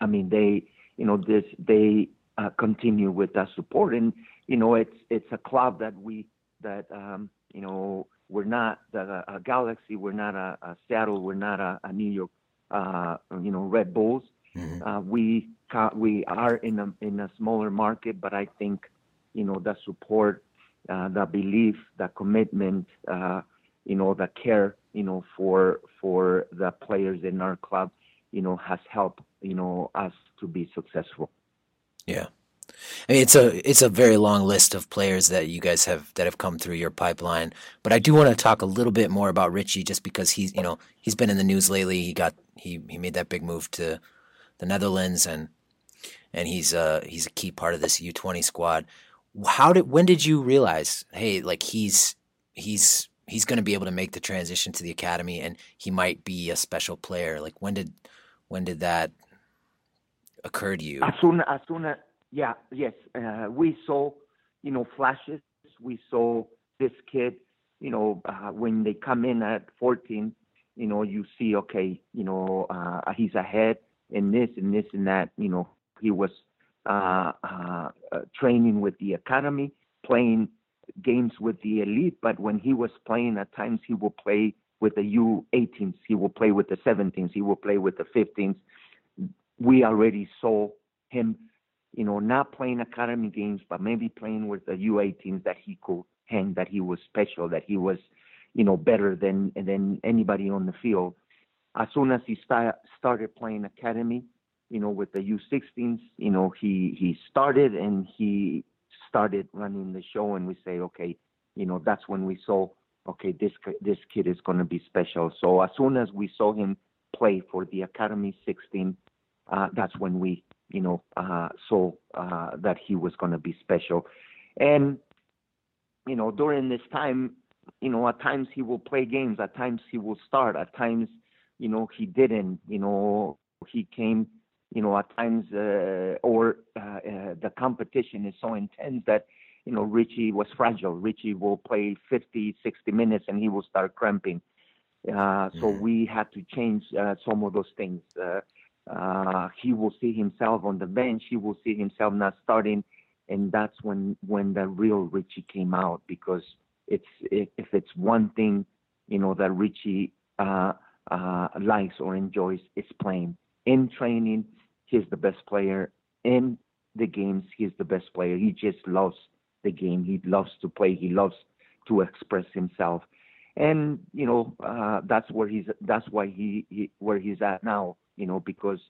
I mean, they, you know, this they uh, continue with that support, and you know, it's it's a club that we that um, you know we're not the a Galaxy, we're not a, a Seattle, we're not a, a New York, uh, you know, Red Bulls. Mm-hmm. Uh, we we are in a in a smaller market, but I think you know the support, uh, the belief, the commitment, uh, you know the care, you know for for the players in our club, you know has helped you know us to be successful. Yeah. I mean, it's a it's a very long list of players that you guys have that have come through your pipeline. But I do want to talk a little bit more about Richie, just because he's you know he's been in the news lately. He got he he made that big move to the Netherlands, and and he's uh he's a key part of this U20 squad. How did when did you realize, hey, like he's he's he's going to be able to make the transition to the academy, and he might be a special player? Like when did when did that occur to you? As soon as soon as yeah yes uh, we saw you know flashes. We saw this kid you know uh, when they come in at 14 you know you see okay you know uh, he's ahead and this and this and that. You know, he was Uh, uh, uh, training with the academy, playing games with the elite. But when he was playing, at times he will play with the U18s, he will play with the 17s, he will play with the 15s. We already saw him, you know, not playing academy games, but maybe playing with the U18s that he could hang, that he was special, that he was, you know, better than than anybody on the field as soon as he st- started playing academy, you know, with the U16s, you know, he he started and he started running the show, and we say, okay, you know, that's when we saw, okay, this this kid is going to be special. So as soon as we saw him play for the academy 16, uh, that's when we, you know, uh, saw uh, that he was going to be special, and you know, during this time, you know, at times he will play games, at times he will start, at times you know, he didn't, you know, he came, you know, at times, uh, or uh, uh, the competition is so intense that, you know, Richie was fragile. Richie will play 50, 60 minutes and he will start cramping. Uh, so mm-hmm. we had to change uh, some of those things. Uh, uh, he will see himself on the bench. He will see himself not starting, and that's when when the real Richie came out. Because it's if it's one thing, you know, that Richie uh, uh, likes or enjoys is playing. In training, he's the best player. In the games, he's the best player. He just loves the game. He loves to play. He loves to express himself. And you know uh, that's where he's. That's why he, he where he's at now. You know because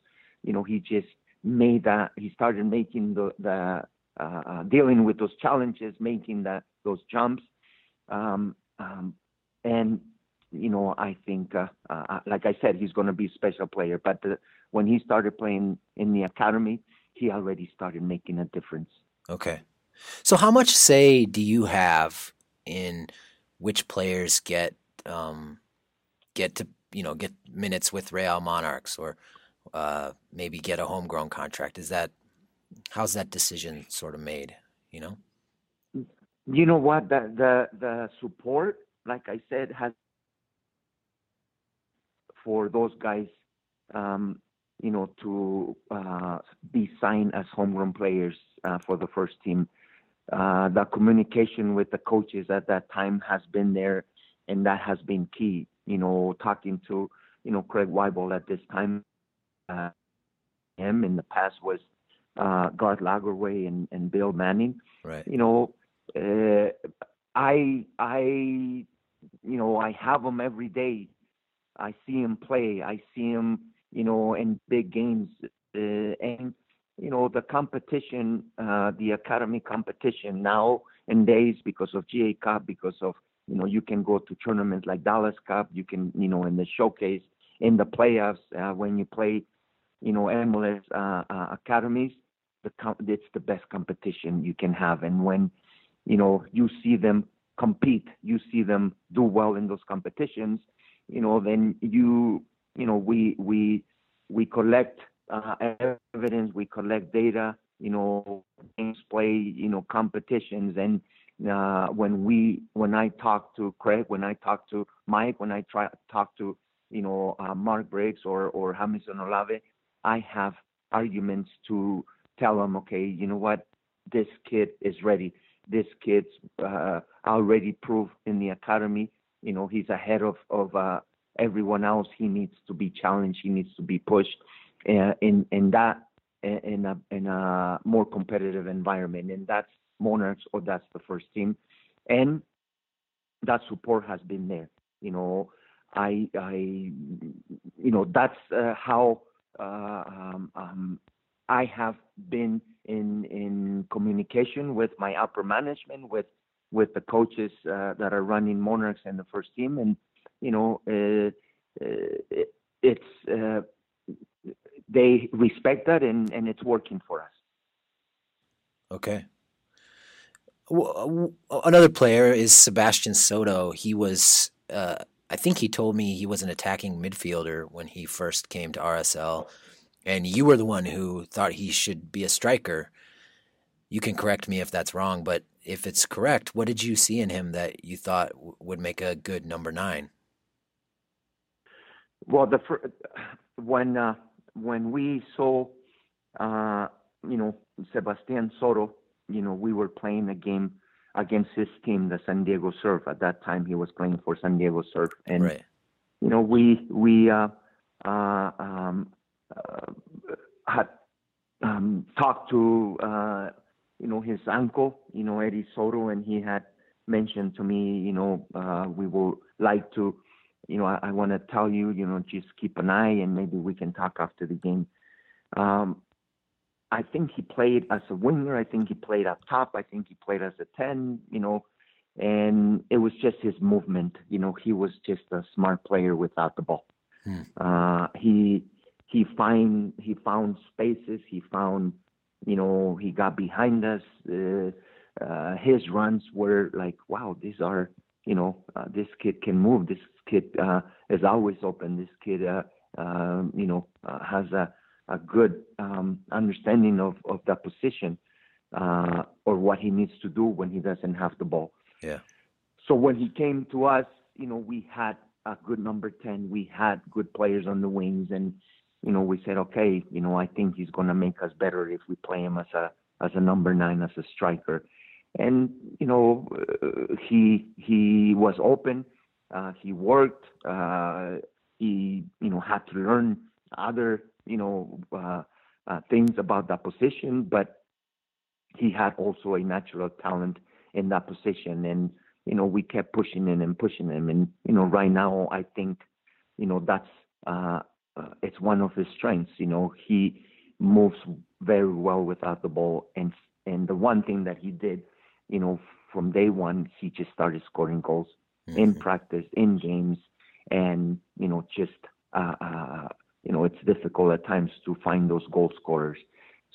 you know he just made that. He started making the the uh, uh dealing with those challenges, making that those jumps, um, um, and you know, I think, uh, uh, like I said, he's going to be a special player. But the, when he started playing in the academy, he already started making a difference. Okay. So, how much say do you have in which players get um, get to you know get minutes with Real Monarchs or uh, maybe get a homegrown contract? Is that how's that decision sort of made? You know. You know what the the the support, like I said, has for those guys, um, you know, to uh, be signed as homegrown players uh, for the first team. Uh, the communication with the coaches at that time has been there, and that has been key. You know, talking to you know Craig Waibel at this time, uh, him in the past was uh, Garth Lagerwey and, and Bill Manning. Right. You know, uh, I I you know I have them every day. I see him play. I see him you know, in big games. Uh, and, you know, the competition, uh, the academy competition now in days because of GA Cup, because of, you know, you can go to tournaments like Dallas Cup, you can, you know, in the showcase, in the playoffs, uh, when you play, you know, MLS academies, the com- it's the best competition you can have. And when, you know, you see them compete, you see them do well in those competitions, you know, then you you know, we we we collect uh, evidence, we collect data, you know, games play, you know, competitions, and uh, when we when I talk to Craig, when I talk to Mike, when I try talk to you know uh, Mark Briggs or or Jamison Olave, I have arguments to tell them, okay, you know what, this kid is ready. This kid's uh, already proved in the academy. You know, he's ahead of of uh, everyone else. He needs to be challenged. He needs to be pushed uh, in in that in a in a more competitive environment. And that's Monarchs or that's the first team, and that support has been there. You know, I I you know that's uh, how uh, um, um, I have been in in communication with my upper management with with the coaches uh, that are running Monarchs and the first team and you know, uh, uh, it's uh, they respect that and, and it's working for us. Okay. Another player is Sebastian Soto. He was, uh, I think he told me he was an attacking midfielder when he first came to RSL, and you were the one who thought he should be a striker. You can correct me if that's wrong, but if it's correct, what did you see in him that you thought would make a good number nine? Well, the when uh, when we saw, uh, you know, Sebastian Soto, you know, we were playing a game against his team, the San Diego Surf. At that time, he was playing for San Diego Surf, and right. you know, we we uh, uh, um, uh, had um, talked to uh, you know his uncle, you know Eddie Soto, and he had mentioned to me, you know, uh, we would like to you know, I, I want to tell you, you know, just keep an eye and maybe we can talk after the game. Um, I think he played as a winger. I think he played up top. I think he played as a 10, you know, and it was just his movement. You know, he was just a smart player without the ball. Hmm. Uh, he he find he found spaces. He found, you know, he got behind us. Uh, uh, his runs were like, wow, these are, you know, uh, this kid can move. This kid uh, is always open. This kid, uh, uh, you know, uh, has a, a good um, understanding of, of that position uh, or what he needs to do when he doesn't have the ball. Yeah. So when he came to us, you know, we had a good number 10. We had good players on the wings. And, you know, we said, okay, you know, I think he's going to make us better if we play him as a, as a number nine, as a striker. And, you know, uh, he, he was open uh, he worked. Uh, he, you know, had to learn other, you know, uh, uh, things about that position, but he had also a natural talent in that position. And, you know, we kept pushing him and pushing him. And, you know, right now, I think, you know, that's, uh, it's one of his strengths. You know, he moves very well without the ball. And, and the one thing that he did, you know, from day one, he just started scoring goals mm-hmm. in practice, in games, and you know, just uh, uh, you know, it's difficult at times to find those goal scorers.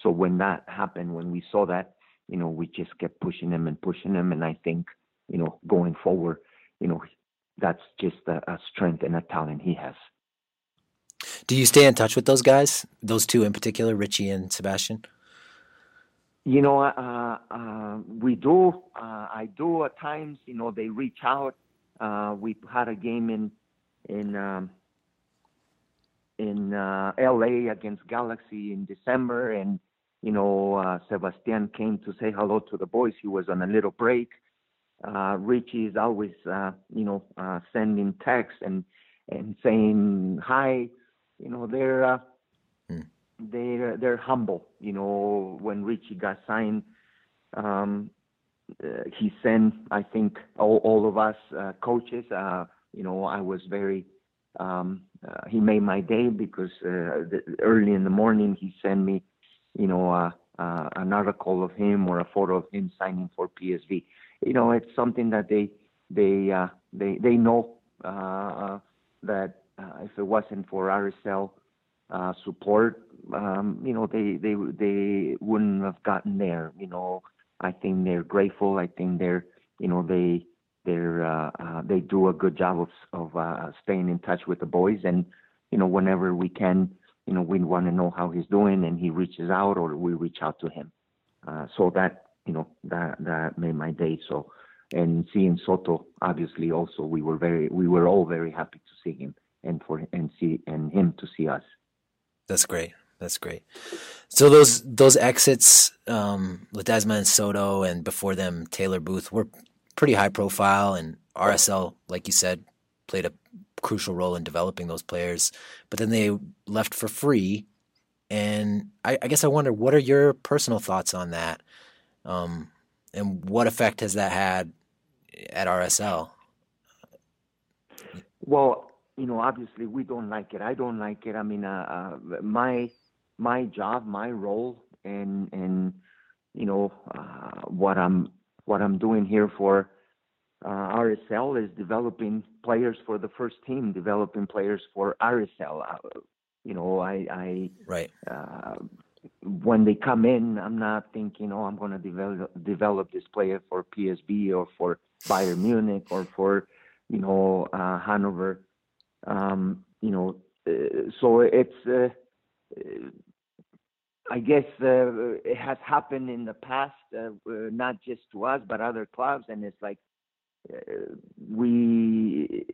So when that happened, when we saw that, you know, we just kept pushing him and pushing him, and I think, you know, going forward, you know, that's just a, a strength and a talent he has. Do you stay in touch with those guys, those two in particular, Richie and Sebastian? You know, uh, uh, we do. Uh, I do at times. You know, they reach out. Uh, we had a game in in um, in uh, L.A. against Galaxy in December, and you know uh, Sebastian came to say hello to the boys. He was on a little break. Richie is always you know sending texts and and saying hi. You know they're. They're they're humble. You know when Richie got signed. Um, uh, he sent, I think, all, all of us uh, coaches. Uh, you know, I was very. Um, uh, he made my day because uh, the, early in the morning he sent me, you know, uh, an article of him or a photo of him signing for PSV. You know, it's something that they they they they know that if it wasn't for RSL uh, support, um, you know, they they they wouldn't have gotten there. You know, I think they're grateful. I think they're, you know, they they're uh, uh, they do a good job of of uh, staying in touch with the boys, and you know, whenever we can, you know, we want to know how he's doing, and he reaches out, or we reach out to him. Uh, so that you know that that made my day. So, and seeing Soto, obviously, also we were very we were all very happy to see him, and for and see and him to see us. That's great. That's great. So those those exits, um, Ledezma and Soto, and before them Taylor Booth, were pretty high profile, and RSL, like you said, played a crucial role in developing those players. But then they left for free, and I, I guess I wonder what are your personal thoughts on that, um, and what effect has that had at RSL? Well, you know, obviously we don't like it. I don't like it. I mean, uh, uh, my my job, my role, and and you know uh, what I'm what I'm doing here for uh, RSL is developing players for the first team, developing players for RSL. Uh, you know, I, I right. Uh, when they come in, I'm not thinking, oh, I'm going to develop develop this player for PSV or for Bayern Munich or for you know uh, Hanover. Um, you know, uh, so it's uh, I guess uh, it has happened in the past, not just to us but other clubs, and it's like uh, we.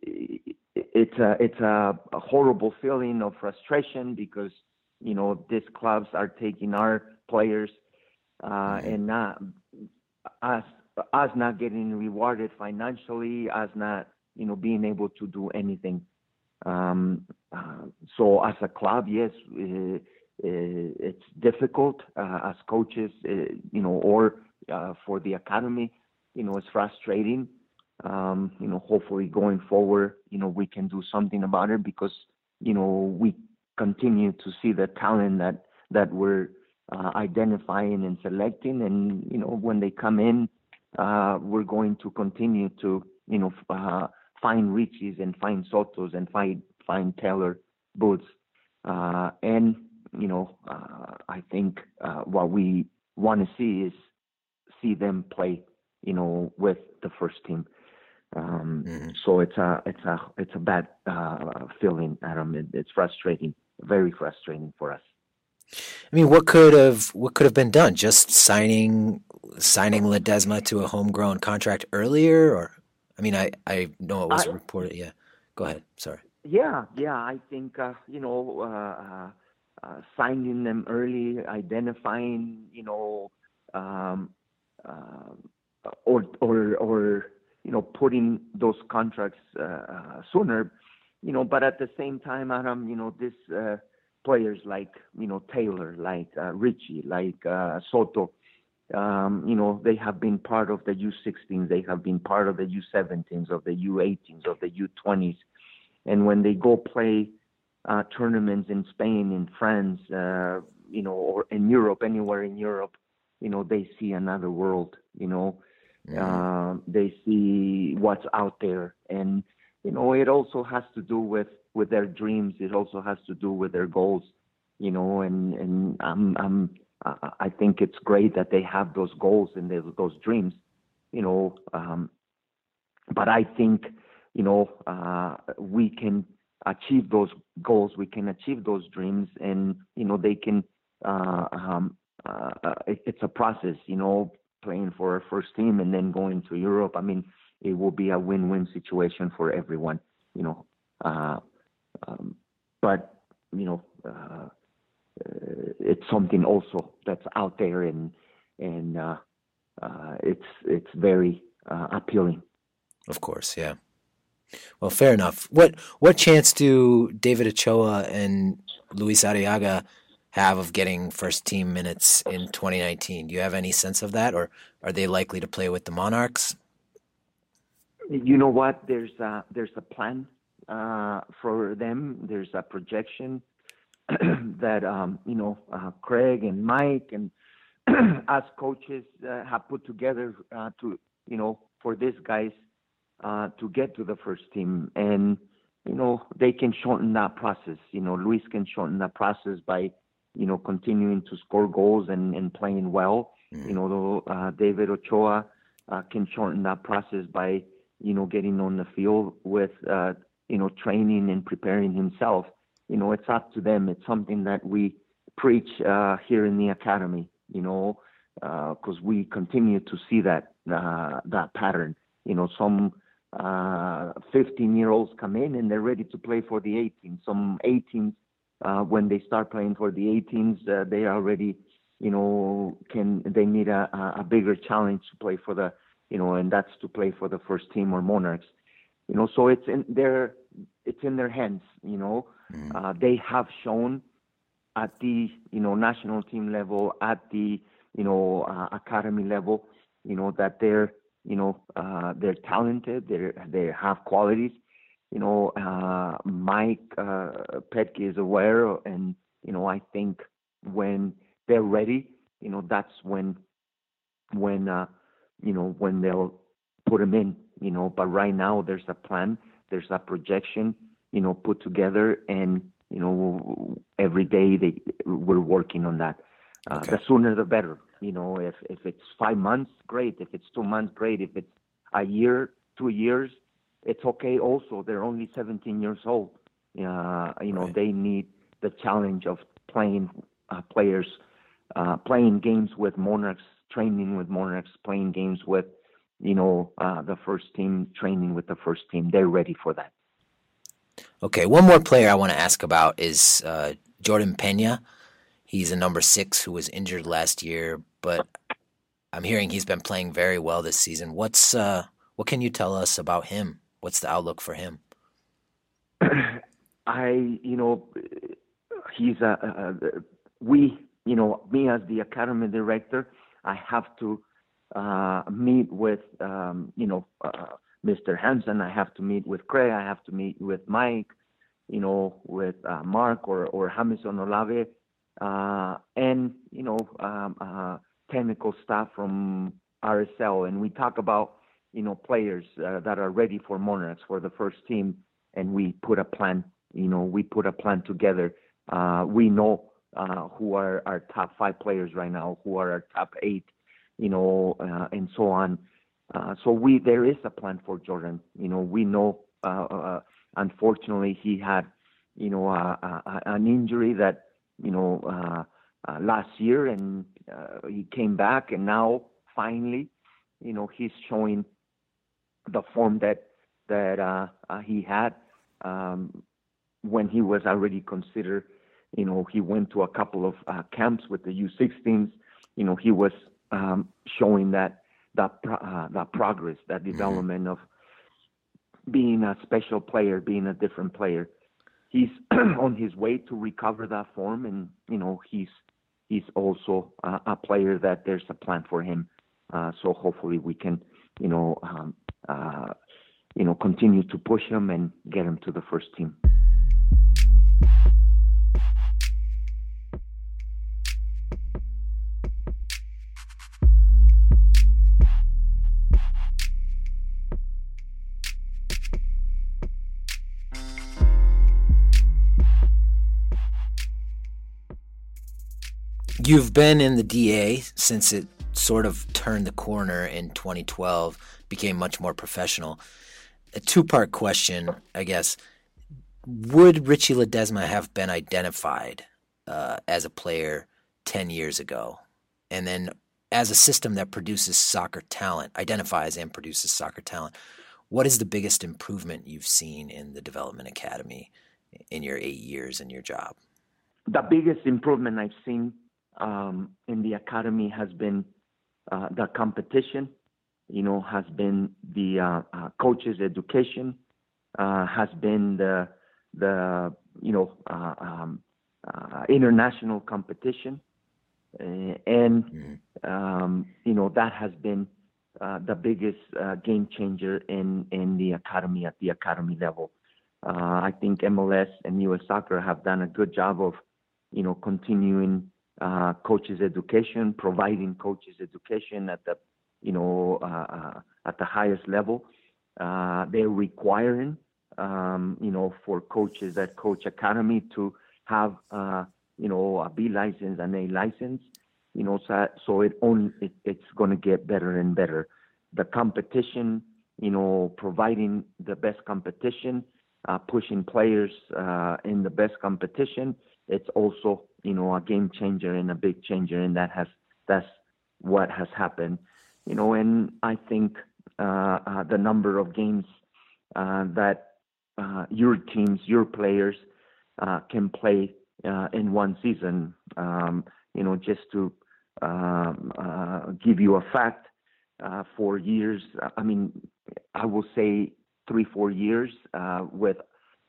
It's a it's a, a, horrible feeling of frustration because you know these clubs are taking our players uh, mm-hmm. and not us us not getting rewarded financially, us not you know being able to do anything. Um, uh, so as a club, yes uh, it's difficult uh, as coaches, uh, you know, or for the academy, you know, it's frustrating. Um, you know, hopefully going forward, you know, we can do something about it because, you know, we continue to see the talent that that we're uh, identifying and selecting, and you know, when they come in, uh, we're going to continue to, you know, uh, find Richies and find Sotos and find find Taylor Booths, and you know, uh, I think uh, what we want to see is see them play, you know, with the first team. Um, mm-hmm. So it's a it's a it's a bad uh, feeling, Adam. It, it's frustrating, very frustrating for us. I mean, what could have what could have been done? Just signing signing Ledezma to a homegrown contract earlier, or I mean, I I know it was I, reported. Yeah, go ahead. Sorry. Yeah, yeah. I think uh, you know uh, uh finding them early, identifying, you know, um, uh, or or or you know, putting those contracts uh, uh, sooner, you know. But at the same time, Adam, you know, this uh, players like you know Taylor, like uh, Richie, like uh, Soto, um, you know, they have been part of the U16s, they have been part of the U17s, of the U18s, of the U20s, and when they go play uh, tournaments in Spain, in France, uh, you know, or in Europe, anywhere in Europe, you know, they see another world. You know, mm-hmm. uh, they see what's out there, and you know, it also has to do with with their dreams. It also has to do with their goals. You know, and and I'm I'm I think it's great that they have those goals and they, those dreams. You know, um, but I think you know uh, we can achieve those goals, we can achieve those dreams, and you know they can. Uh, um, uh, uh, it, it's a process, you know, playing for our first team and then going to Europe. I mean, it will be a win-win situation for everyone, you know. Uh, um, but you something also that's out there and and uh, uh, it's it's very uh, appealing. Of course, yeah. Well, fair enough. What what chance do David Ochoa and Luis Arriaga have of getting first team minutes in 2019? Do you have any sense of that, or are they likely to play with the Monarchs? You know what? There's a, there's a plan uh, for them. There's a projection that um, you know uh, Craig and Mike and us coaches uh, have put together uh, to you know for these guys uh, to get to the first team. And you know they can shorten that process. You know luis can shorten that process by you know continuing to score goals and, and playing well. Mm-hmm. you know uh, david ochoa uh, can shorten that process by you know getting on the field with uh, you know training and preparing himself you know it's up to them it's something that we preach uh, here in the academy you know because uh, we continue to see that uh, that pattern you know some uh, 15 year olds come in and they're ready to play for the 18s. Some 18s, uh, when they start playing for the 18s, uh, they already, you know, can they need a, a bigger challenge to play for the, you know, and that's to play for the first team or Monarchs. You know, so it's in their it's in their hands. You know, mm-hmm. uh, they have shown at the you know national team level, at the you know uh, academy level, you know that they're you know, uh, they're talented. They they have qualities. You know, uh, Mike uh, Petke is aware, and you know, I think when they're ready, you know, that's when when uh, you know when they'll put them in. You know, but right now there's a plan, there's a projection, you know, put together, and you know, every day they we're working on that. Uh, okay. The sooner the better. You know, if if it's five months, great. If it's two months, great. If it's a year, two years, it's okay. Also, they're only 17 years old. Uh, you know, right. they need the challenge of playing uh, players, uh, playing games with Monarchs, training with Monarchs, playing games with, you know, uh, the first team, training with the first team. They're ready for that. Okay, one more player I want to ask about is uh, Jordan Pena. He's a number six who was injured last year, but I'm hearing he's been playing very well this season. What's uh, what can you tell us about him? What's the outlook for him? I, you know, he's a, a, we, you know, me as the academy director, I have to uh, meet with, um, you know, uh, Mr. Hansen. I have to meet with Craig. I have to meet with Mike, you know, with uh, Mark or or Jamison Olave uh, and you know um, uh, technical staff from RSL, and we talk about you know players uh, that are ready for Monarchs for the first team, and we put a plan. You know, we put a plan together. Uh, we know who are our top five players right now, who are our top eight, you know, uh, and so on. so we there is a plan for Jordan. You know, we know. unfortunately, he had, you know, an injury that you know, uh, uh, last year, and uh, he came back, and now finally, you know, he's showing the form that that uh, uh, he had um, when he was already considered. You know, he went to a couple of uh, camps with the U16s. You know, he was um, showing that that uh, that progress, that mm-hmm. development mm-hmm. of being a special player, being a different player he's on his way to recover that form, and you know he's he's also uh, a player that there's a plan for him. Uh, so hopefully we can, you know, um, uh, you know, continue to push him and get him to the first team. You've been in the DA since it sort of turned the corner in 2012, became much more professional. A two part question, I guess. Would Richie Ledezma have been identified uh, as a player 10 years ago? And then, as a system that produces soccer talent, identifies and produces soccer talent, what is the biggest improvement you've seen in the Development Academy in your eight years in your job? The biggest improvement I've seen um, in the academy has been uh, the competition, you know, has been the uh, uh, coaches' education, uh, has been the the you know uh, um, uh, international competition, and mm-hmm. um, you know that has been the biggest game changer in in the academy at the academy level. I think MLS and U.S. Soccer have done a good job of you know continuing uh, coaches education, providing coaches education at the you know uh, uh, at the highest level. Uh, they're requiring um, you know for coaches at Coach Academy to have uh, you know a B license and A license. You know, so, so it only it, it's going to get better and better. The competition, you know, providing the best competition, pushing players in the best competition. It's also you know a game changer and a big changer, and that has that's what has happened. You know, and I think uh, uh, the number of games uh, that uh, your teams, your players uh, can play uh, in one season. Um, you know, just to um, give you a fact, for years, I mean, I will say three, four years with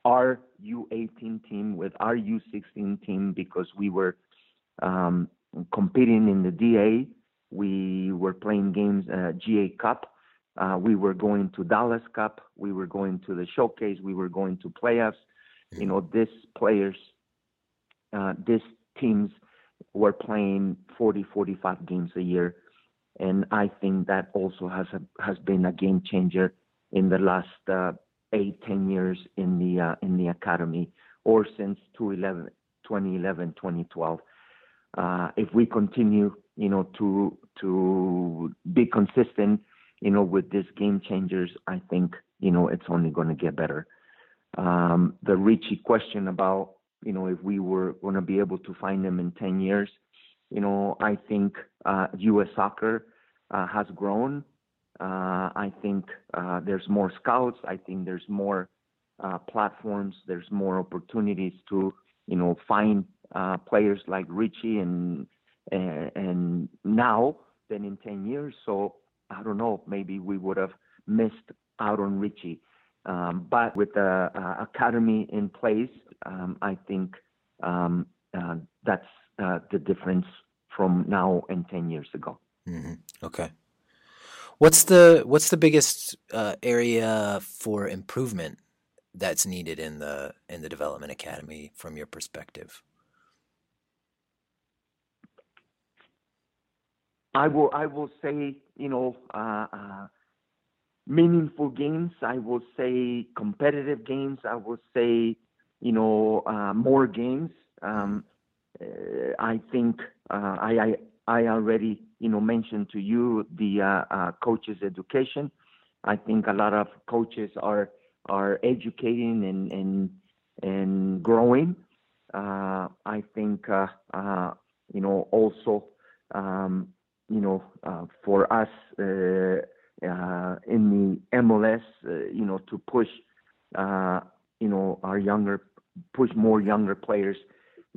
our U18 team, with our U16 team, because we were um, competing in the DA. We were playing games, uh, GA Cup. Uh, we were going to Dallas Cup. We were going to the showcase. We were going to playoffs. You know, these players, uh, these teams were playing 40, 45 games a year. And I think that also has a, has been a game changer in the last uh, eight, ten years in the uh, in the academy, or since 2011, 2011 2012. Uh, if we continue, you know, to to be consistent, you know, with these game changers, I think, you know, it's only going to get better. Um, the Richie question about, you know, if we were going to be able to find them in 10 years, you know, I think uh, U.S. soccer uh, has grown uh, I think uh, there's more scouts. I think there's more uh, platforms. There's more opportunities to, you know, find uh, players like Richie and, and and now than in 10 years. So I don't know. Maybe we would have missed out on Richie. Um, but with the uh, academy in place, um, I think um, uh, that's the difference from now and 10 years ago. Mm-hmm. Okay. What's the what's the biggest uh, area for improvement that's needed in the in the development academy from your perspective? I will I will say you know uh, uh, meaningful games. I will say competitive games. I will say you know uh, more games. Um, uh, I think uh, I, I I already you know, mentioned to you the uh, uh, coaches education. I think a lot of coaches are are educating and and and growing. Uh, I think uh, uh, you know also um, you know uh, for us in the MLS, you know, to push you know our younger push more younger players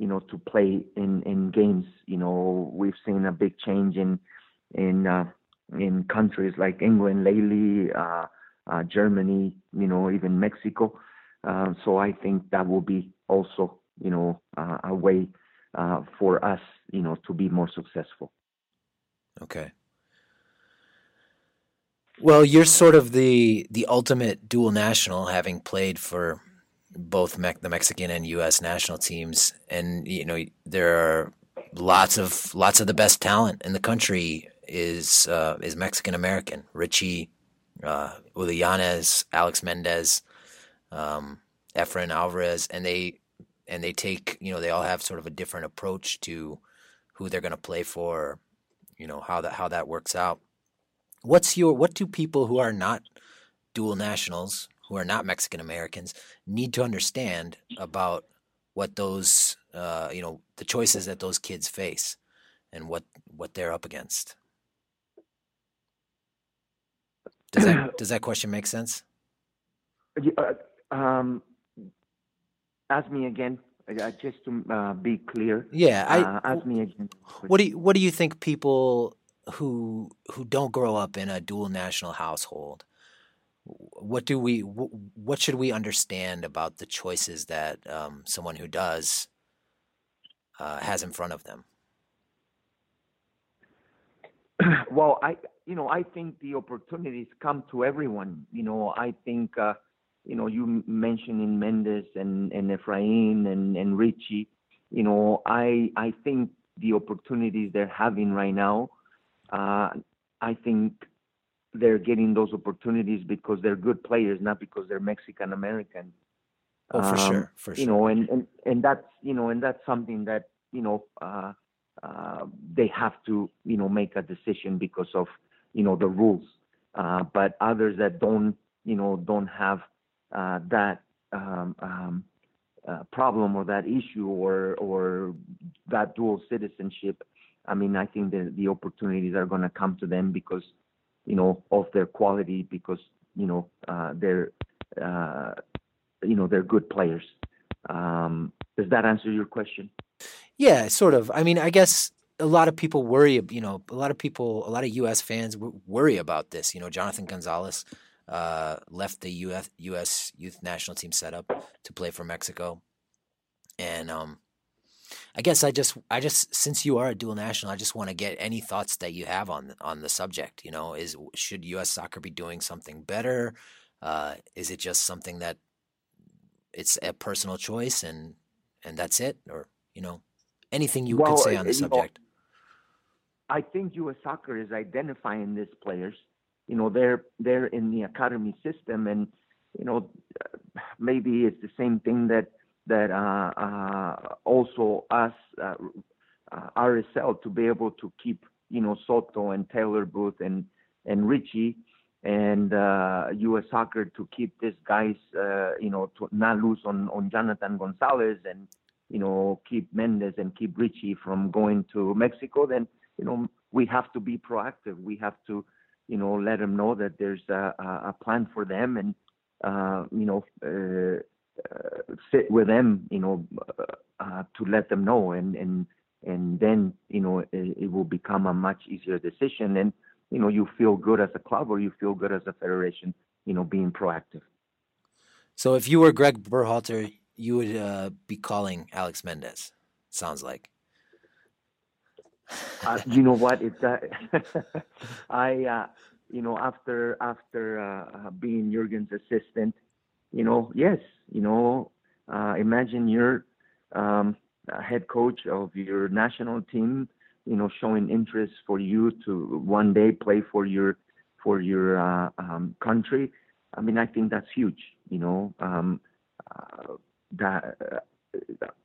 you know, to play in in games. You know, we've seen a big change in in uh, in countries like England lately, uh, uh, Germany, you know, even Mexico. Uh, so I think that will be also, you know, uh, a way uh, for us, you know, to be more successful. Okay. Well, you're sort of the the ultimate dual national, having played for both Me- the Mexican and U.S. national teams, and you know there are lots of lots of the best talent in the country is uh, is Mexican American. Richie, uh, Alex Mendez, um, Efrain Alvarez, and they and they take you know they all have sort of a different approach to who they're going to play for, you know how that how that works out. What's your what do people who are not dual nationals who are not Mexican Americans need to understand about what those uh, you know the choices that those kids face and what what they're up against. Does that does that question make sense? Uh, um, ask me again. Uh, just to uh, be clear. Yeah, I, uh, ask me again. What do you, What do you think people who who don't grow up in a dual national household? What do we? What should we understand about the choices that um, someone who does uh, has in front of them? Well, I you know I think the opportunities come to everyone. You know, I think uh, you know, you mentioned in Mendez and, and Efrain and, and Richie, you know, I I think the opportunities they're having right now, uh, I think they're getting those opportunities because they're good players, not because they're Mexican American. Oh, for um, sure, for sure. You know, and, and and that's you know, and that's something that you know uh, uh, they have to you know make a decision because of you know the rules. Uh, but others that don't you know don't have uh, that um, um, uh, problem or that issue or or that dual citizenship, I mean, I think the the opportunities are going to come to them because you know of their quality because you know uh, they're uh, you know they're good players. Um, does that answer your question? Yeah, sort of. I mean, I guess a lot of people worry. You know, a lot of people, a lot of U.S. fans worry about this. You know, Jonathan Gonzalez uh, left the US, U.S. youth national team setup to play for Mexico, and um, I guess I just I just since you are a dual national, I just want to get any thoughts that you have on on the subject. You know, is should U.S. soccer be doing something better? Uh, is it just something that it's a personal choice and and that's it, or you know, anything you well, could say on the subject? Know, I think U.S. soccer is identifying these players you know they're they're in the academy system and you know maybe it's the same thing that that uh, uh, also us uh, RSL to be able to keep you know Soto and Taylor Booth and and Richie and uh, U.S. Soccer to keep these guys uh, you know to not lose on on Jonathan Gonzalez and you know keep Mendez and keep Richie from going to Mexico then you know we have to be proactive we have to you know, let them know that there's a, a plan for them and, uh, you know, uh, sit with them, you know, uh, uh, to let them know. And, and, and then, you know, it, it, will become a much easier decision. And, you know, you feel good as a club or you feel good as a federation, you know, being proactive. So if you were Greg Berhalter, you would uh, be calling Alex Mendez, sounds like uh, you know what? It's uh, I uh, you know after after being Jurgen's assistant, you know, yes, you know, uh, imagine you're um, head coach of your national team, you know, showing interest for you to one day play for your for your uh, um, country. I mean, I think that's huge. You know, um, that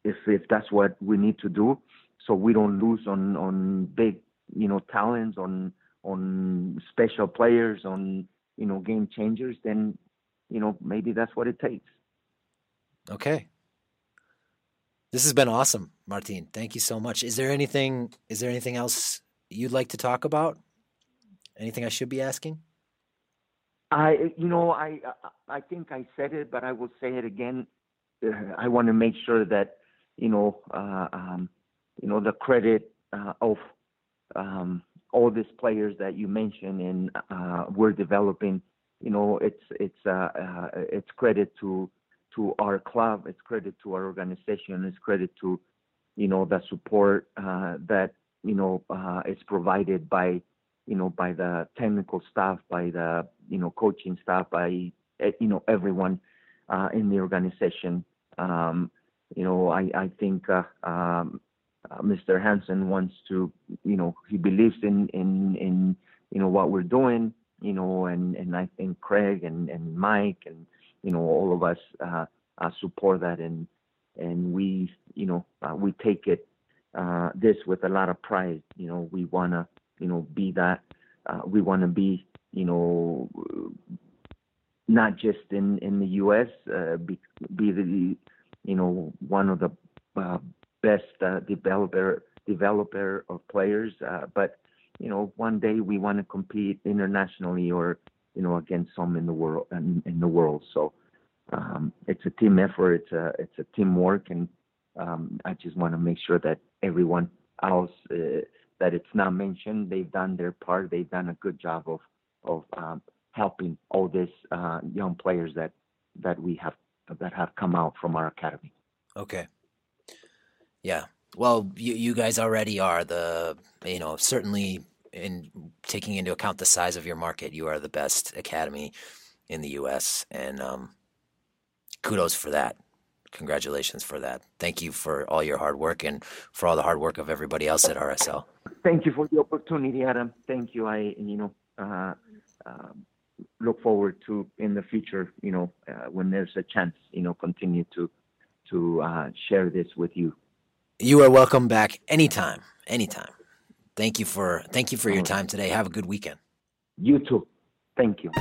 if if that's what we need to do, so we don't lose on on big you know talents on on special players on you know game changers then you know maybe that's what it takes. Okay. This has been awesome martin. Thank you so much. Is there anything is there anything else you'd like to talk about? Anything i should be asking? I you know i i think i said it but i will say it again. I want to make sure that you know uh, um, you know, the credit uh, of um, all these players that you mentioned and uh, we're developing. You know, it's it's uh, uh, it's credit to to our club, it's credit to our organization, it's credit to you know the support uh, that you know uh, is provided by you know by the technical staff, by the you know coaching staff, by eh, you know everyone in the organization. Um, you know, I I think um, uh, Mr. Hansen wants to, you know, he believes in in in you know what we're doing, you know, and and I think Craig and and Mike and you know all of us uh, uh, support that and and we you know uh, we take it uh, this with a lot of pride. You know, we wanna you know be that uh, we wanna be you know not just in in the U.S. be be the you know one of the best uh, developer developer of players. Uh, but you know, one day we want to compete internationally or you know against some in the world in, in the world. So um, it's a team effort. It's a it's a teamwork, and um, I just want to make sure that everyone else uh, that it's not mentioned, they've done their part. They've done a good job of of um, helping all these uh, young players that that we have that have come out from our academy. Okay. Yeah. Well, you, you guys already are the, you know, certainly in taking into account the size of your market, you are the best academy in the U.S. And um, kudos for that. Congratulations for that. Thank you for all your hard work and for all the hard work of everybody else at RSL. Thank you for the opportunity, Adam. Thank you. I, you know, uh, uh, look forward to in the future, you know, uh, when there's a chance, you know, continue to to uh, share this with you. You are welcome back anytime, anytime. Thank you for thank you for your mm. time today. Have a good weekend. You too. Thank you.